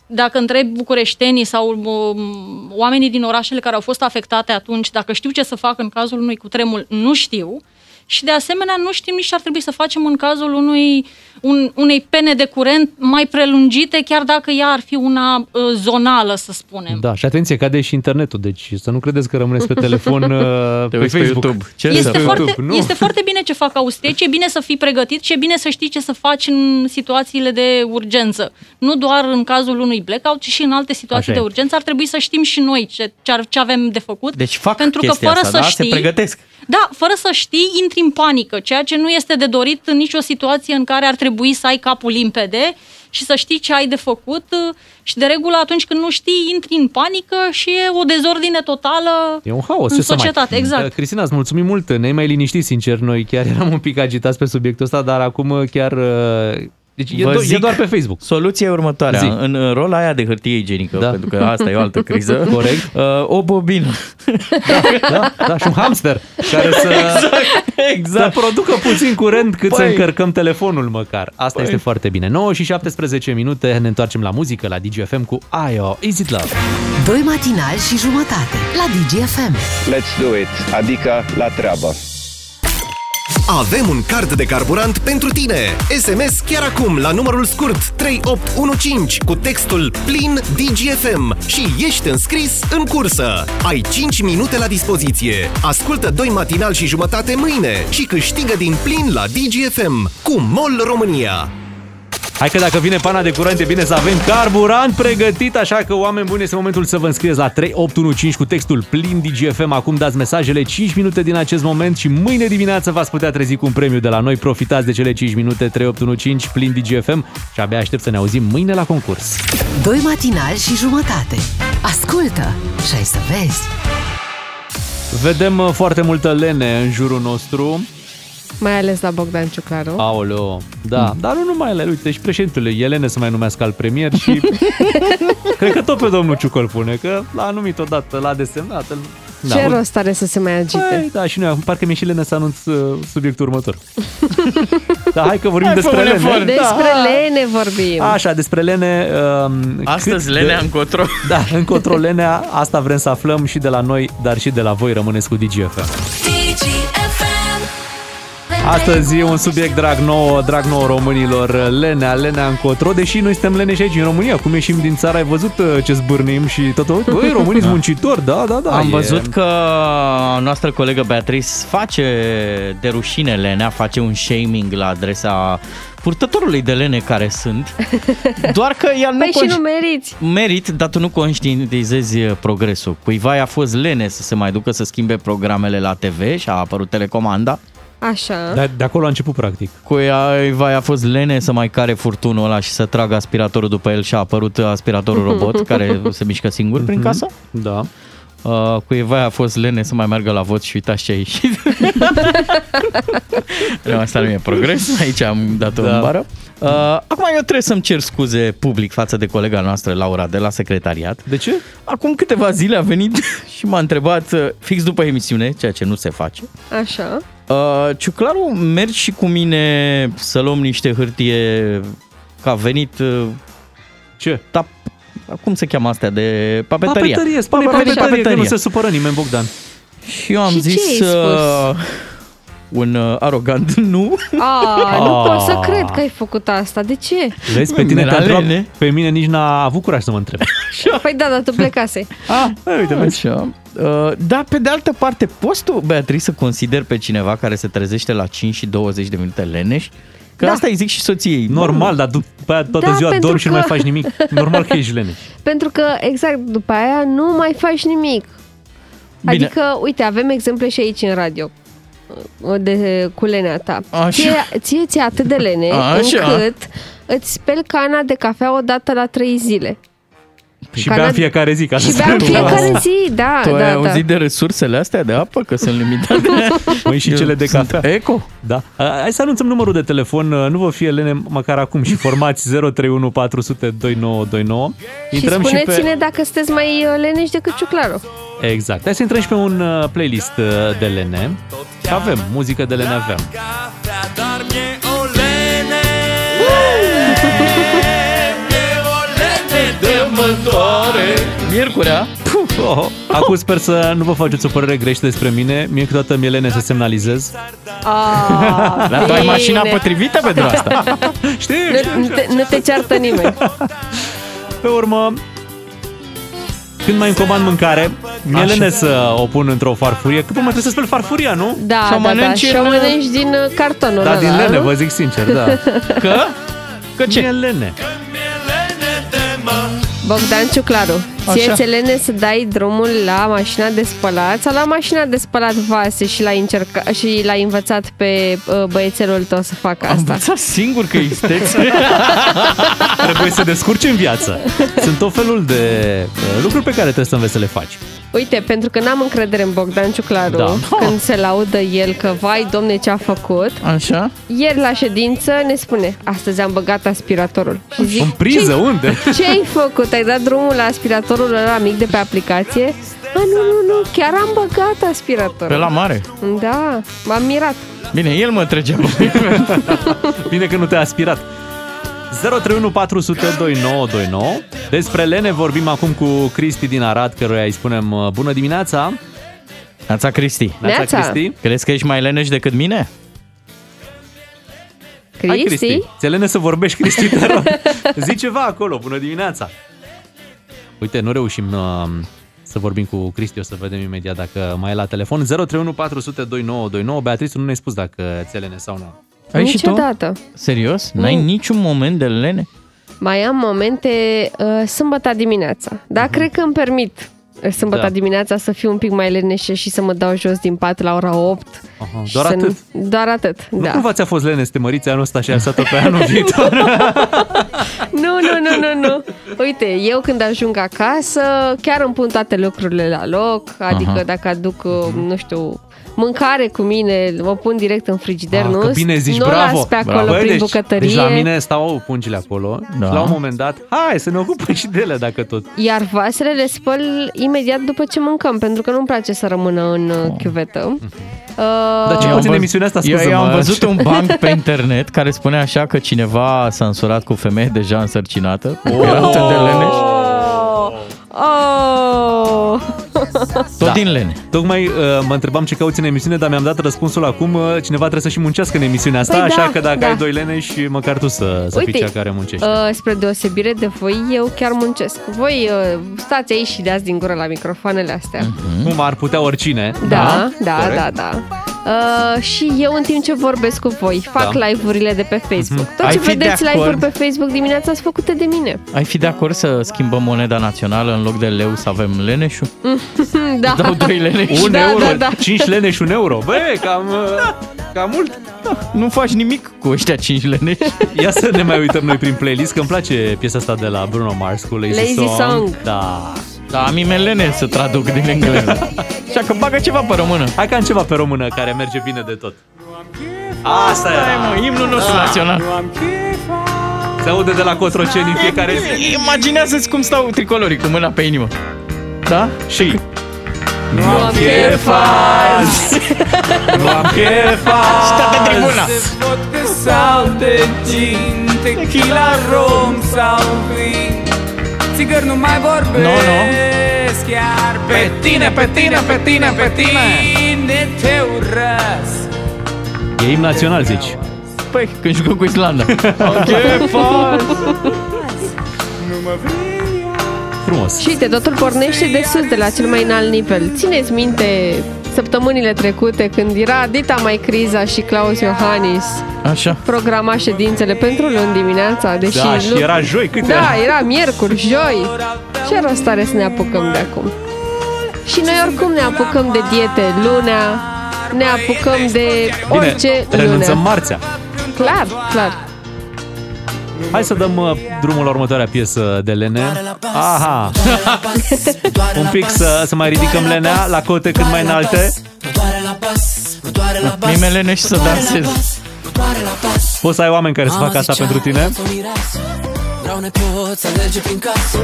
Speaker 21: Dacă întrebi bucureștenii sau um, oamenii din orașele care au fost afectate atunci, dacă știu ce să fac în cazul unui cutremur, nu știu. Și de asemenea nu știm nici ce ar trebui să facem în cazul unui, un, unei pene de curent mai prelungite, chiar dacă ea ar fi una uh, zonală, să spunem.
Speaker 2: Da, și atenție, cade și internetul, deci să nu credeți că rămâneți pe telefon uh, <laughs> pe,
Speaker 4: uiți pe
Speaker 2: Facebook.
Speaker 4: YouTube. Ce
Speaker 21: Este
Speaker 2: pe
Speaker 21: foarte,
Speaker 2: YouTube, nu?
Speaker 21: este foarte bine ce fac austrieci, e bine să fii pregătit și e bine să știi ce să faci în situațiile de urgență. Nu doar în cazul unui blackout, ci și în alte situații
Speaker 4: Așa
Speaker 21: de
Speaker 4: e.
Speaker 21: urgență. Ar trebui să știm și noi ce, ce, ar, ce avem de făcut.
Speaker 4: Deci fac
Speaker 21: pentru că
Speaker 4: chestia
Speaker 21: fără
Speaker 4: asta,
Speaker 21: să
Speaker 4: da?
Speaker 21: știi,
Speaker 4: Se pregătesc.
Speaker 21: Da, fără să știi, intri în panică, ceea ce nu este de dorit în nicio situație în care ar trebui să ai capul limpede și să știi ce ai de făcut și de regulă atunci când nu știi, intri în panică și e o dezordine totală
Speaker 2: E un haos,
Speaker 21: în
Speaker 2: ce să mai...
Speaker 21: societate, exact.
Speaker 2: Uh, Cristina, îți mulțumim mult, ne-ai mai liniștit, sincer, noi chiar eram un pic agitați pe subiectul ăsta, dar acum uh, chiar... uh, Deci e,
Speaker 4: Vă
Speaker 2: do- e
Speaker 4: zic,
Speaker 2: doar pe Facebook.
Speaker 4: Soluția e următoarea.
Speaker 2: Zi.
Speaker 4: În uh, rola aia de hârtie igienică,
Speaker 2: Da.
Speaker 4: pentru că asta e o altă criză. <laughs>
Speaker 2: Corect.
Speaker 4: Uh, o bobină.
Speaker 2: Da, da, și un hamster care să, <laughs>
Speaker 4: exact.
Speaker 2: să producă puțin curent cât să
Speaker 4: Păi.
Speaker 2: încărcăm telefonul măcar. Asta
Speaker 4: Păi.
Speaker 2: este foarte bine. 9 și 17 minute, ne întoarcem la muzică, la DGFM cu Aio, Is It Love?
Speaker 1: Doi matinali și jumătate la DGFM.
Speaker 22: Let's do it, adică la treabă.
Speaker 14: Avem un card de carburant pentru tine. SMS chiar acum la numărul scurt 3815 cu textul plin DGFM și ești înscris în cursă. Ai 5 minute la dispoziție. Ascultă doi matinal și jumătate mâine și câștigă din plin la DGFM cu MOL România.
Speaker 2: Hai că dacă vine pana de curent, e bine să avem carburant pregătit, așa că oameni buni, este momentul să vă înscrieți la 3815 cu textul plin DGFM. Acum dați mesajele 5 minute din acest moment și mâine dimineață v-ați putea trezi cu un premiu de la noi. Profitați de cele 5 minute 3815 plin DGFM și abia aștept să ne auzim mâine la concurs.
Speaker 1: Doi matinali și jumătate. Ascultă și ai să vezi.
Speaker 2: Vedem uh, foarte multă lene în jurul nostru.
Speaker 3: Mai ales la Bogdan Ciuclaru.
Speaker 2: Aoleo, da, dar nu numai ele, uite, și președintele Elene să mai numească al premier și <laughs> cred că tot pe domnul Ciucă îl pune, că l-a numit odată, l-a desemnat. îl-
Speaker 3: Ce
Speaker 2: Da,
Speaker 3: rost are să se mai agite?
Speaker 2: Păi, da, și noi, parcă mi-e și lene să anunț uh, subiectul următor. <laughs> da, hai că vorbim
Speaker 4: Hai,
Speaker 2: despre
Speaker 4: fă un
Speaker 2: lene.
Speaker 4: efort.
Speaker 3: Despre
Speaker 2: da.
Speaker 3: lene vorbim.
Speaker 2: Așa, despre lene. Um,
Speaker 4: Astăzi
Speaker 2: cât
Speaker 4: lenea
Speaker 2: de-
Speaker 4: încotro. <laughs>
Speaker 2: Da, încotro lenea, asta vrem să aflăm și de la noi, dar și de la voi, rămâneți cu DGFM. Astăzi e un subiect drag nou, drag nou românilor, lenea, lenea încotro, deși noi suntem leneși aici în România, cum ieșim din țară, ai văzut uh, ce zbârnim și tot, uite, băi, românii sunt muncitori, da, da, da.
Speaker 4: Am
Speaker 2: e-
Speaker 4: văzut că noastră colegă Beatrice face de rușine lenea, face un shaming la adresa purtătorului de lene care sunt, doar că el nu,
Speaker 3: Păi și
Speaker 4: conș-
Speaker 3: nu meriți.
Speaker 4: merit, dar tu nu conștientizezi uh, progresul. Cuiva a fost lene să se mai ducă să schimbe programele la TV și a apărut telecomanda
Speaker 3: Așa.
Speaker 2: De, de acolo a început practic.
Speaker 4: Cu ea vai, a fost lene să mai care furtunul ăla și să tragă aspiratorul după el și a apărut aspiratorul <laughs> robot care se mișcă singur prin casă.
Speaker 2: Da.
Speaker 4: Uh, cu Eva a fost lene să mai meargă la vot și uitați ce a ieșit. <laughs> nu, asta nu e progres, aici am dat-o
Speaker 2: Da.
Speaker 4: în bară. Uh, acum eu trebuie să-mi cer scuze public față de colega noastră, Laura, de la secretariat.
Speaker 2: De ce?
Speaker 4: Acum câteva zile a venit <laughs> și m-a întrebat, uh, fix după emisiune, ceea ce nu se face,
Speaker 3: Așa.
Speaker 4: Uh, Ciuclaru, mergi și cu mine să luăm niște hârtie că a venit... Uh,
Speaker 2: Ce?
Speaker 4: Tap, cum se cheamă astea de papeteria?
Speaker 2: Papeterie, spune
Speaker 4: Pa-
Speaker 2: papeterie, că nu
Speaker 4: papeteria.
Speaker 2: se supără nimeni, Bogdan.
Speaker 4: Și eu am
Speaker 3: Și ce
Speaker 4: zis
Speaker 3: ai spus?
Speaker 4: uh, un uh, arogant <laughs> nu.
Speaker 3: A, nu
Speaker 2: Ah.
Speaker 3: pot să cred că ai făcut asta. De ce?
Speaker 2: Vezi, pe tine
Speaker 4: Era
Speaker 2: te întreb,
Speaker 4: lene.
Speaker 2: pe mine nici n-a avut curaj să mă întreb. <laughs>
Speaker 3: Păi da, dar tu plecase.
Speaker 2: Ah, uite, vezi.
Speaker 4: Așa. Uh, dar pe de altă parte, poți tu, Beatrice, să consideri pe cineva care se trezește la 5 și 20 de minute leneș? Că
Speaker 3: Da.
Speaker 4: asta îi zic și soției.
Speaker 2: Normal, dar după aia toată
Speaker 3: Da,
Speaker 2: ziua
Speaker 3: pentru
Speaker 2: dormi și nu mai
Speaker 3: că-
Speaker 2: faci nimic. Normal că ești lene. <laughs>
Speaker 3: Pentru că, exact, după aia nu mai faci nimic.
Speaker 4: Bine.
Speaker 3: Adică, uite, avem exemple și aici în radio uh, de, cu lenea ta.
Speaker 4: Așa.
Speaker 3: Ție, ție ți atât de lene
Speaker 4: Așa.
Speaker 3: încât îți speli cana de cafea o dată la trei zile.
Speaker 2: Și
Speaker 3: Cana-
Speaker 2: bea în fiecare zi. Ca
Speaker 3: Și
Speaker 2: să
Speaker 3: bea în
Speaker 2: spui.
Speaker 3: fiecare zi, da,
Speaker 4: Tu ai
Speaker 3: da, da.
Speaker 4: auzit de resursele astea de apă? Că sunt limitate?
Speaker 2: Măi, <laughs> și cele de
Speaker 4: Sunt
Speaker 2: cafea.
Speaker 4: Eco?
Speaker 2: Da. A, Hai să anunțăm numărul de telefon, uh, nu vă fie lene măcar acum și formați 031 400 2929.
Speaker 3: Și spuneți-ne dacă sunteți mai uh, leneși decât ciuclaru.
Speaker 2: Exact. Hai să intrăm și pe un uh, playlist uh, de lene. Că avem, muzică de lene avem.
Speaker 23: Dar mie o de mântoare
Speaker 4: Miercurea.
Speaker 2: Puh, oh, oh. Acum sper să nu vă faceți o părere greșită despre mine. Mie câteodată mi-e lene să semnalizez.
Speaker 3: Ah,
Speaker 4: Dar tu ai
Speaker 3: bine.
Speaker 4: mașina potrivită pentru asta. <laughs>
Speaker 2: Știi,
Speaker 3: Nu, nu, te, nu te ceartă nimeni.
Speaker 2: Pe urmă, când mai încomand mâncare, mi-e
Speaker 4: Așa.
Speaker 2: lene să o pun într-o farfurie, că până mai trebuie să speli farfuria, nu?
Speaker 3: Da,
Speaker 4: Și o
Speaker 3: da, da.
Speaker 4: mănânci
Speaker 3: Și
Speaker 4: în-
Speaker 3: o mănânci din uh, cartonul
Speaker 2: Da,
Speaker 3: ăla,
Speaker 2: din lene,
Speaker 3: nu?
Speaker 2: vă zic sincer, da. <laughs>
Speaker 4: Că? Că ce?
Speaker 2: Mi-e lene.
Speaker 3: Bogdan Ciuclaru, ție
Speaker 4: Așa.
Speaker 3: ți lene să dai drumul la mașina de spălat sau la mașina de spălat vase și l-ai, încerca, și l-ai învățat pe uh, băiețelul tău să facă
Speaker 4: Am
Speaker 3: asta?
Speaker 4: învățat singur că isteți. <laughs>
Speaker 2: Trebuie să descurci în viață. Sunt tot felul de uh, lucruri pe care trebuie să înveți să le faci.
Speaker 3: Uite, pentru că n-am încredere în Bogdan Ciuclaru
Speaker 2: Da.
Speaker 3: când se laudă el că vai, domne, ce a făcut.
Speaker 4: Așa?
Speaker 3: Ieri la ședință ne spune, astăzi am băgat aspiratorul. Și zic,
Speaker 2: În priză, <laughs>
Speaker 3: "Ce-ai-
Speaker 2: unde?
Speaker 3: Ce ai făcut? Ai dat drumul la aspiratorul ăla mic de pe aplicație? A, nu, nu, nu, chiar am băgat aspiratorul.
Speaker 4: Pe la mare.
Speaker 3: Da, m-am mirat.
Speaker 4: Bine, el mă trăgea. <laughs>
Speaker 2: Bine că nu te-a aspirat. 031 400 2929. Despre lene vorbim acum cu Cristi din Arad, căruia îi spunem uh, bună dimineața.
Speaker 4: Neața Cristi.
Speaker 2: Neața,
Speaker 3: Neața.
Speaker 2: Cristi.
Speaker 4: Crezi că ești mai leneș decât mine?
Speaker 2: Hai,
Speaker 3: Cristi?
Speaker 2: Cristi. Ți-e lene să vorbești, Cristi, te rog. <laughs> Zi ceva acolo, bună dimineața. Uite, nu reușim uh, să vorbim cu Cristi, o să vedem imediat dacă mai e la telefon. 031 400 2929. Beatrice, nu ne-ai spus dacă ți-e lene sau nu.
Speaker 4: Ai și tu?
Speaker 3: Niciodată.
Speaker 4: Serios? N-ai
Speaker 3: Nu.
Speaker 4: niciun moment de lene?
Speaker 3: Mai am momente uh, sâmbătă dimineața. Dar cred că îmi permit uh, sâmbătă
Speaker 2: Da.
Speaker 3: dimineața să fiu un pic mai leneșă și să mă dau jos din pat la ora 8.
Speaker 2: Aha,
Speaker 3: și
Speaker 2: doar
Speaker 3: să
Speaker 2: atât?
Speaker 3: Nu, doar atât,
Speaker 2: Nu
Speaker 3: da.
Speaker 2: cumva ți-a fost lene să te măriți anul ăsta și ați lăsat-o pe anul <laughs> viitor? <laughs>
Speaker 3: Nu, nu, nu, nu, nu. Uite, eu când ajung acasă, chiar îmi pun toate lucrurile la loc, adică
Speaker 2: Aha.
Speaker 3: dacă aduc, uh, nu știu, mâncare cu mine, o pun direct în frigider,
Speaker 2: Ah,
Speaker 3: nu?
Speaker 2: că bine zici,
Speaker 3: nu o
Speaker 2: bravo!
Speaker 3: las pe acolo
Speaker 2: bravo. Băi,
Speaker 3: prin
Speaker 2: deci,
Speaker 3: bucătărie.
Speaker 2: Deci la mine stau pungile acolo
Speaker 4: Da.
Speaker 2: și la un moment dat, hai să ne ocupăm și de ele dacă tot.
Speaker 3: Iar vasele le spăl imediat după ce mâncăm, pentru că nu-mi place să rămână în uh, chiuvetă. Uh,
Speaker 2: Dar ce
Speaker 4: Eu am
Speaker 2: poți în
Speaker 4: văz-
Speaker 2: emisiunea asta,
Speaker 4: Eu,
Speaker 2: scuză
Speaker 4: eu am văzut un banc pe internet care spune așa că cineva s-a însurat cu femeie deja însărcinată. Oh! Era atât de leneș.
Speaker 3: Oh!
Speaker 4: Tot
Speaker 2: Da.
Speaker 4: din lene.
Speaker 2: Tocmai uh, mă întrebam ce cauți în emisiune, dar mi-am dat răspunsul acum. Uh, cineva trebuie să și muncească în emisiunea asta,
Speaker 3: Păi
Speaker 2: așa
Speaker 3: da,
Speaker 2: că dacă
Speaker 3: da.
Speaker 2: ai doi lene și măcar tu să, să fii cea care muncește.
Speaker 3: Uh, spre deosebire de voi, eu chiar muncesc. Voi uh, stați aici și dați din gură la microfoanele astea.
Speaker 2: Cum ar putea oricine.
Speaker 3: Da, da,
Speaker 2: corect.
Speaker 3: da, da. Uh, și eu în timp ce vorbesc cu voi, fac
Speaker 2: Da.
Speaker 3: live-urile de pe Facebook. Tot
Speaker 4: Ai
Speaker 3: ce
Speaker 4: fi de
Speaker 3: vedeți
Speaker 4: acord?
Speaker 3: live-uri pe Facebook dimineața sunt făcute de mine.
Speaker 4: Ai fi de acord să schimbăm moneda națională în loc de leu să avem leneșul?
Speaker 3: Mm, <laughs> da.
Speaker 4: Dau 2 lene
Speaker 2: Un
Speaker 3: Da,
Speaker 2: euro,
Speaker 3: da, da.
Speaker 2: 5 lene și un euro. Bă, cam, <laughs> cam mult.
Speaker 4: Nu faci nimic cu ăștia 5 lene. <laughs>
Speaker 2: Ia să ne mai uităm noi prin playlist, că îmi place piesa asta de la Bruno Mars cu Lazy,
Speaker 3: Lazy Song.
Speaker 2: Da.
Speaker 4: Da, am lene să traduc din engleză. <laughs> Așa că bagă ceva pe română.
Speaker 2: Hai că am ceva pe română care merge bine de tot. Asta
Speaker 4: Hai,
Speaker 2: era.
Speaker 4: mă, imnul nostru
Speaker 2: Da.
Speaker 4: național.
Speaker 2: Se aude de la Cotroceni în fiecare zi.
Speaker 4: Imaginează-ți cum stau tricolorii cu mâna pe inimă. Da? Și...
Speaker 2: Nu am chef azi Nu am chef azi
Speaker 4: Stă pe tribuna.
Speaker 23: vodka sau de gin Tequila, rom sau vin Țigări nu mai vorbesc
Speaker 4: No, no.
Speaker 23: Chiar pe tine, pe tine, pe tine, pe tine Te urăsc
Speaker 2: E imn național, zici.
Speaker 4: Păi, când jucăm cu Islanda. <laughs> ok,
Speaker 2: Frumos.
Speaker 3: Și uite, totul pornește de sus, de la cel mai înalt nivel. Țineți minte săptămânile trecute când era Dita mai criza și Claus Iohannis
Speaker 4: Așa.
Speaker 3: programa ședințele pentru luni dimineața, deși
Speaker 2: Da, și era joi, cât
Speaker 3: Da,
Speaker 2: era?
Speaker 3: era miercuri, joi. Ce rost are să ne apucăm de acum? Și noi oricum ne apucăm de diete lunea, ne apucăm de orice
Speaker 2: Bine, renunțăm
Speaker 3: lunea.
Speaker 2: marțea.
Speaker 3: Clar, clar.
Speaker 2: Hai să dăm uh, drumul la următoarea piesă de Lene. Aha! <laughs> Un pic să, să mai ridicăm Lenea la cote cât mai înalte.
Speaker 4: Mime lene și să dansez.
Speaker 2: Poți să ai oameni care să facă asta pentru tine?
Speaker 23: Vreau nepoți să alerge prin casă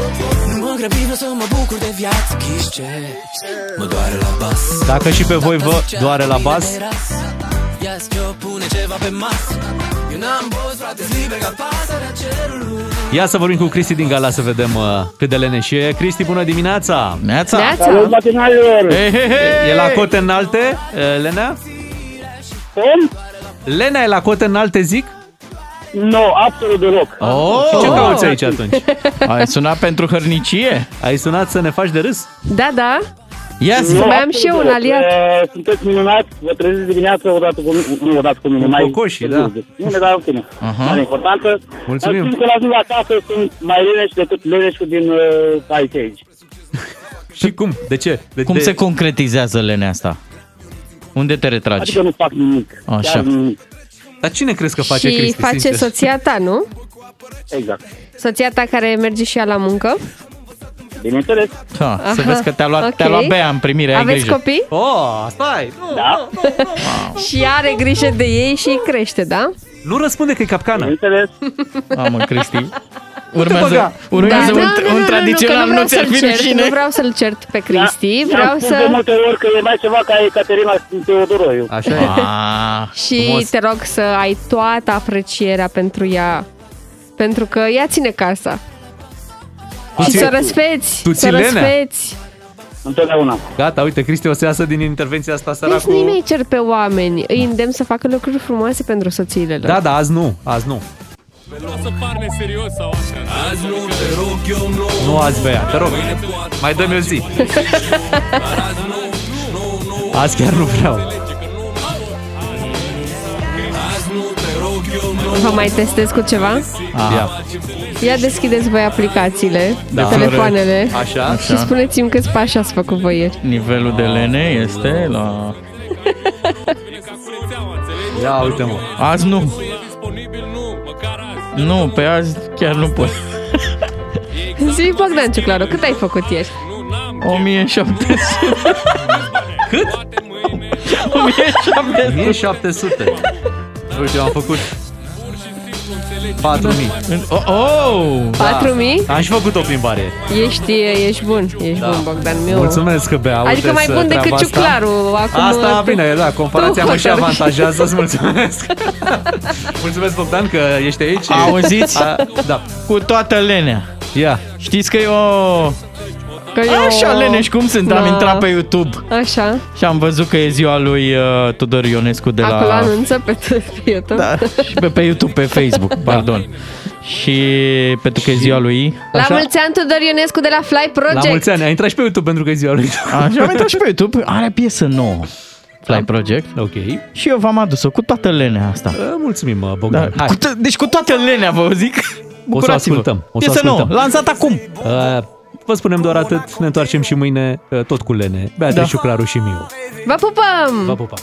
Speaker 23: Nu mă grăbi, vreau să mă bucur de viață Ghișce, mă doare la bas
Speaker 2: Dacă și pe voi vă doare la bas,
Speaker 23: Ia ți pune ceva pe masă Eu n-am boz, frate, liber ca pasărea cerului
Speaker 2: ia să vorbim cu Cristi din Gala să vedem uh, cât de Lene și e. Cristi, bună dimineața!
Speaker 4: Neața!
Speaker 3: Neața.
Speaker 24: Salut, matinalilor!
Speaker 4: Hei, hei, hei!
Speaker 2: E la cote înalte, uh, Lenea?
Speaker 24: Cum?
Speaker 2: Lenea e la cote înalte, zic?
Speaker 24: Nu, absolut deloc.
Speaker 4: Oh!
Speaker 2: Și ce cauți aici atunci?
Speaker 4: Ai sunat pentru hărnicie?
Speaker 2: Ai sunat să ne faci de râs?
Speaker 3: Da, da.
Speaker 4: Ia zi!
Speaker 3: Mai am și eu un aliat.
Speaker 24: Uh, Sunteți minunați, vă treziți dimineața odată cu mine, nu odată cu mine,
Speaker 2: Cu
Speaker 24: mai
Speaker 2: cocoșii, da.
Speaker 24: Bine, dar ok.
Speaker 4: Aha.
Speaker 24: Dar importantă.
Speaker 2: Mulțumim.
Speaker 24: Dar știu că la mine acasă sunt mai leneși decât leneșul din uh, aici, aici. <laughs>
Speaker 2: Și cum? De ce? De,
Speaker 4: Cum
Speaker 2: de...
Speaker 4: se concretizează lenea asta? Unde te retragi?
Speaker 24: Adică nu fac nimic.
Speaker 4: Așa.
Speaker 24: Chiar nimic.
Speaker 2: Dar cine crezi că face
Speaker 3: și
Speaker 2: Cristi,
Speaker 3: face
Speaker 2: sincer?
Speaker 3: soția ta, nu?
Speaker 24: Exact.
Speaker 3: Soția ta care merge și ea la muncă.
Speaker 24: Bineînțeles.
Speaker 4: Ha, să
Speaker 3: Aha,
Speaker 4: vezi că te-a luat,
Speaker 3: ok.
Speaker 4: te-a luat Bea în primire, ai
Speaker 3: Aveți
Speaker 4: grijă.
Speaker 3: copii?
Speaker 2: Oh, stai! Nu,
Speaker 24: Da.
Speaker 3: Și are grijă de ei și îi crește, da?
Speaker 2: nu răspunde că e capcană.
Speaker 24: Bineînțeles.
Speaker 4: Mamă, Cristi.
Speaker 2: băga.
Speaker 4: Urmează, urmează
Speaker 3: Da,
Speaker 4: un,
Speaker 3: nu, nu,
Speaker 4: un
Speaker 3: nu,
Speaker 4: tradițional,
Speaker 3: nu,
Speaker 4: nu,
Speaker 3: nu,
Speaker 4: ți-ar
Speaker 3: că nu
Speaker 4: fi
Speaker 3: vreau să-l
Speaker 4: rușine?
Speaker 3: cert, nu vreau să-l cert pe Cristi,
Speaker 24: I-am
Speaker 3: vreau
Speaker 24: spus de
Speaker 3: să...
Speaker 24: multe ori că e mai ceva ca Ecaterina Teodoroiu.
Speaker 2: Așa e.
Speaker 4: Ah,
Speaker 3: Și
Speaker 2: Frumos.
Speaker 3: te rog să ai toată aprecierea pentru ea. Pentru că ea ține casa.
Speaker 2: Tu
Speaker 3: Și
Speaker 2: ții-
Speaker 3: să răsfeți,
Speaker 2: tu
Speaker 3: să
Speaker 2: ții lenea?
Speaker 3: răsfeți.
Speaker 24: Întotdeauna.
Speaker 2: Gata, uite, Cristi o să iasă din intervenția asta
Speaker 3: Deci
Speaker 2: săracul.
Speaker 3: nu mai cer pe oameni, îi îndemn să facă lucruri frumoase pentru soțiile lor.
Speaker 2: Da, da, azi nu, azi nu.
Speaker 23: O să par neserios sau așa Azi nu te rog, eu nu
Speaker 2: Nu azi, Bea, te rog. Mai dă-mi o zi. Azi chiar nu vreau.
Speaker 3: Vă mai testez cu ceva?
Speaker 2: Ia.
Speaker 3: Ia deschideți voi aplicațiile,
Speaker 2: Da.
Speaker 3: telefoanele
Speaker 2: Așa.
Speaker 3: și spuneți-mi câți pași ați făcut voi ieri.
Speaker 4: Nivelul de lene este la...
Speaker 2: Ia uite mă.
Speaker 4: Azi nu. Nu, pe azi chiar nu pot. <laughs>
Speaker 3: Zi, Bogdan Ciuclaru, cât ai făcut ieri?
Speaker 4: 1700. <laughs>
Speaker 2: Cât?
Speaker 4: 1700.
Speaker 2: 1700. Uite, eu am făcut 4000.
Speaker 4: Oh, oh!
Speaker 3: 4.000?
Speaker 2: Am și făcut o plimbare.
Speaker 3: Ești, ești bun, ești
Speaker 2: Da.
Speaker 3: bun, Bogdan meu.
Speaker 2: Mulțumesc că bea.
Speaker 3: Adică mai bun decât Ciuclaru. Acum,
Speaker 2: Asta,
Speaker 3: tu-
Speaker 2: bine, da, comparația
Speaker 3: tu
Speaker 2: mă și
Speaker 3: hotărăști.
Speaker 2: avantajează, îți mulțumesc. <laughs> mulțumesc, Bogdan, că ești aici.
Speaker 4: Auziți?
Speaker 2: A, da.
Speaker 4: Cu toată lenea.
Speaker 2: Ia.
Speaker 4: Știți că eu...
Speaker 3: Că eu-
Speaker 4: Așa leneși cum sunt, am
Speaker 3: Da.
Speaker 4: intrat pe YouTube
Speaker 3: Așa,
Speaker 4: și am văzut că e ziua lui uh, Tudor Ionescu de
Speaker 3: acolo
Speaker 4: la...
Speaker 3: anunță pe, <laughs> pe YouTube.
Speaker 4: Da, și pe, pe YouTube, pe Facebook, pardon. Și pentru că e ziua lui...
Speaker 3: La mulți ani, Tudor Ionescu de la Fly Project.
Speaker 2: La mulți ani, a intrat și pe YouTube pentru că e ziua lui.
Speaker 4: Așa am intrat și pe YouTube, are piesă nouă. Fly Project.
Speaker 2: Ok.
Speaker 4: Și eu v-am adus-o cu toată lenea asta.
Speaker 2: Mulțumim,
Speaker 4: Da.
Speaker 2: Bogdan. Hai.
Speaker 4: Cu t- deci cu toată lenea, vă zic.
Speaker 2: O să
Speaker 4: Bucurați-vă.
Speaker 2: ascultăm. O să
Speaker 4: Piesă
Speaker 2: ascultăm.
Speaker 4: nouă, lansat acum.
Speaker 2: Uh, Vă spunem doar atât, ne întoarcem și mâine uh, tot cu Lene, Beatrice,
Speaker 3: Da.
Speaker 2: Claru și Miu.
Speaker 3: Vă pupăm!
Speaker 2: Vă pupăm!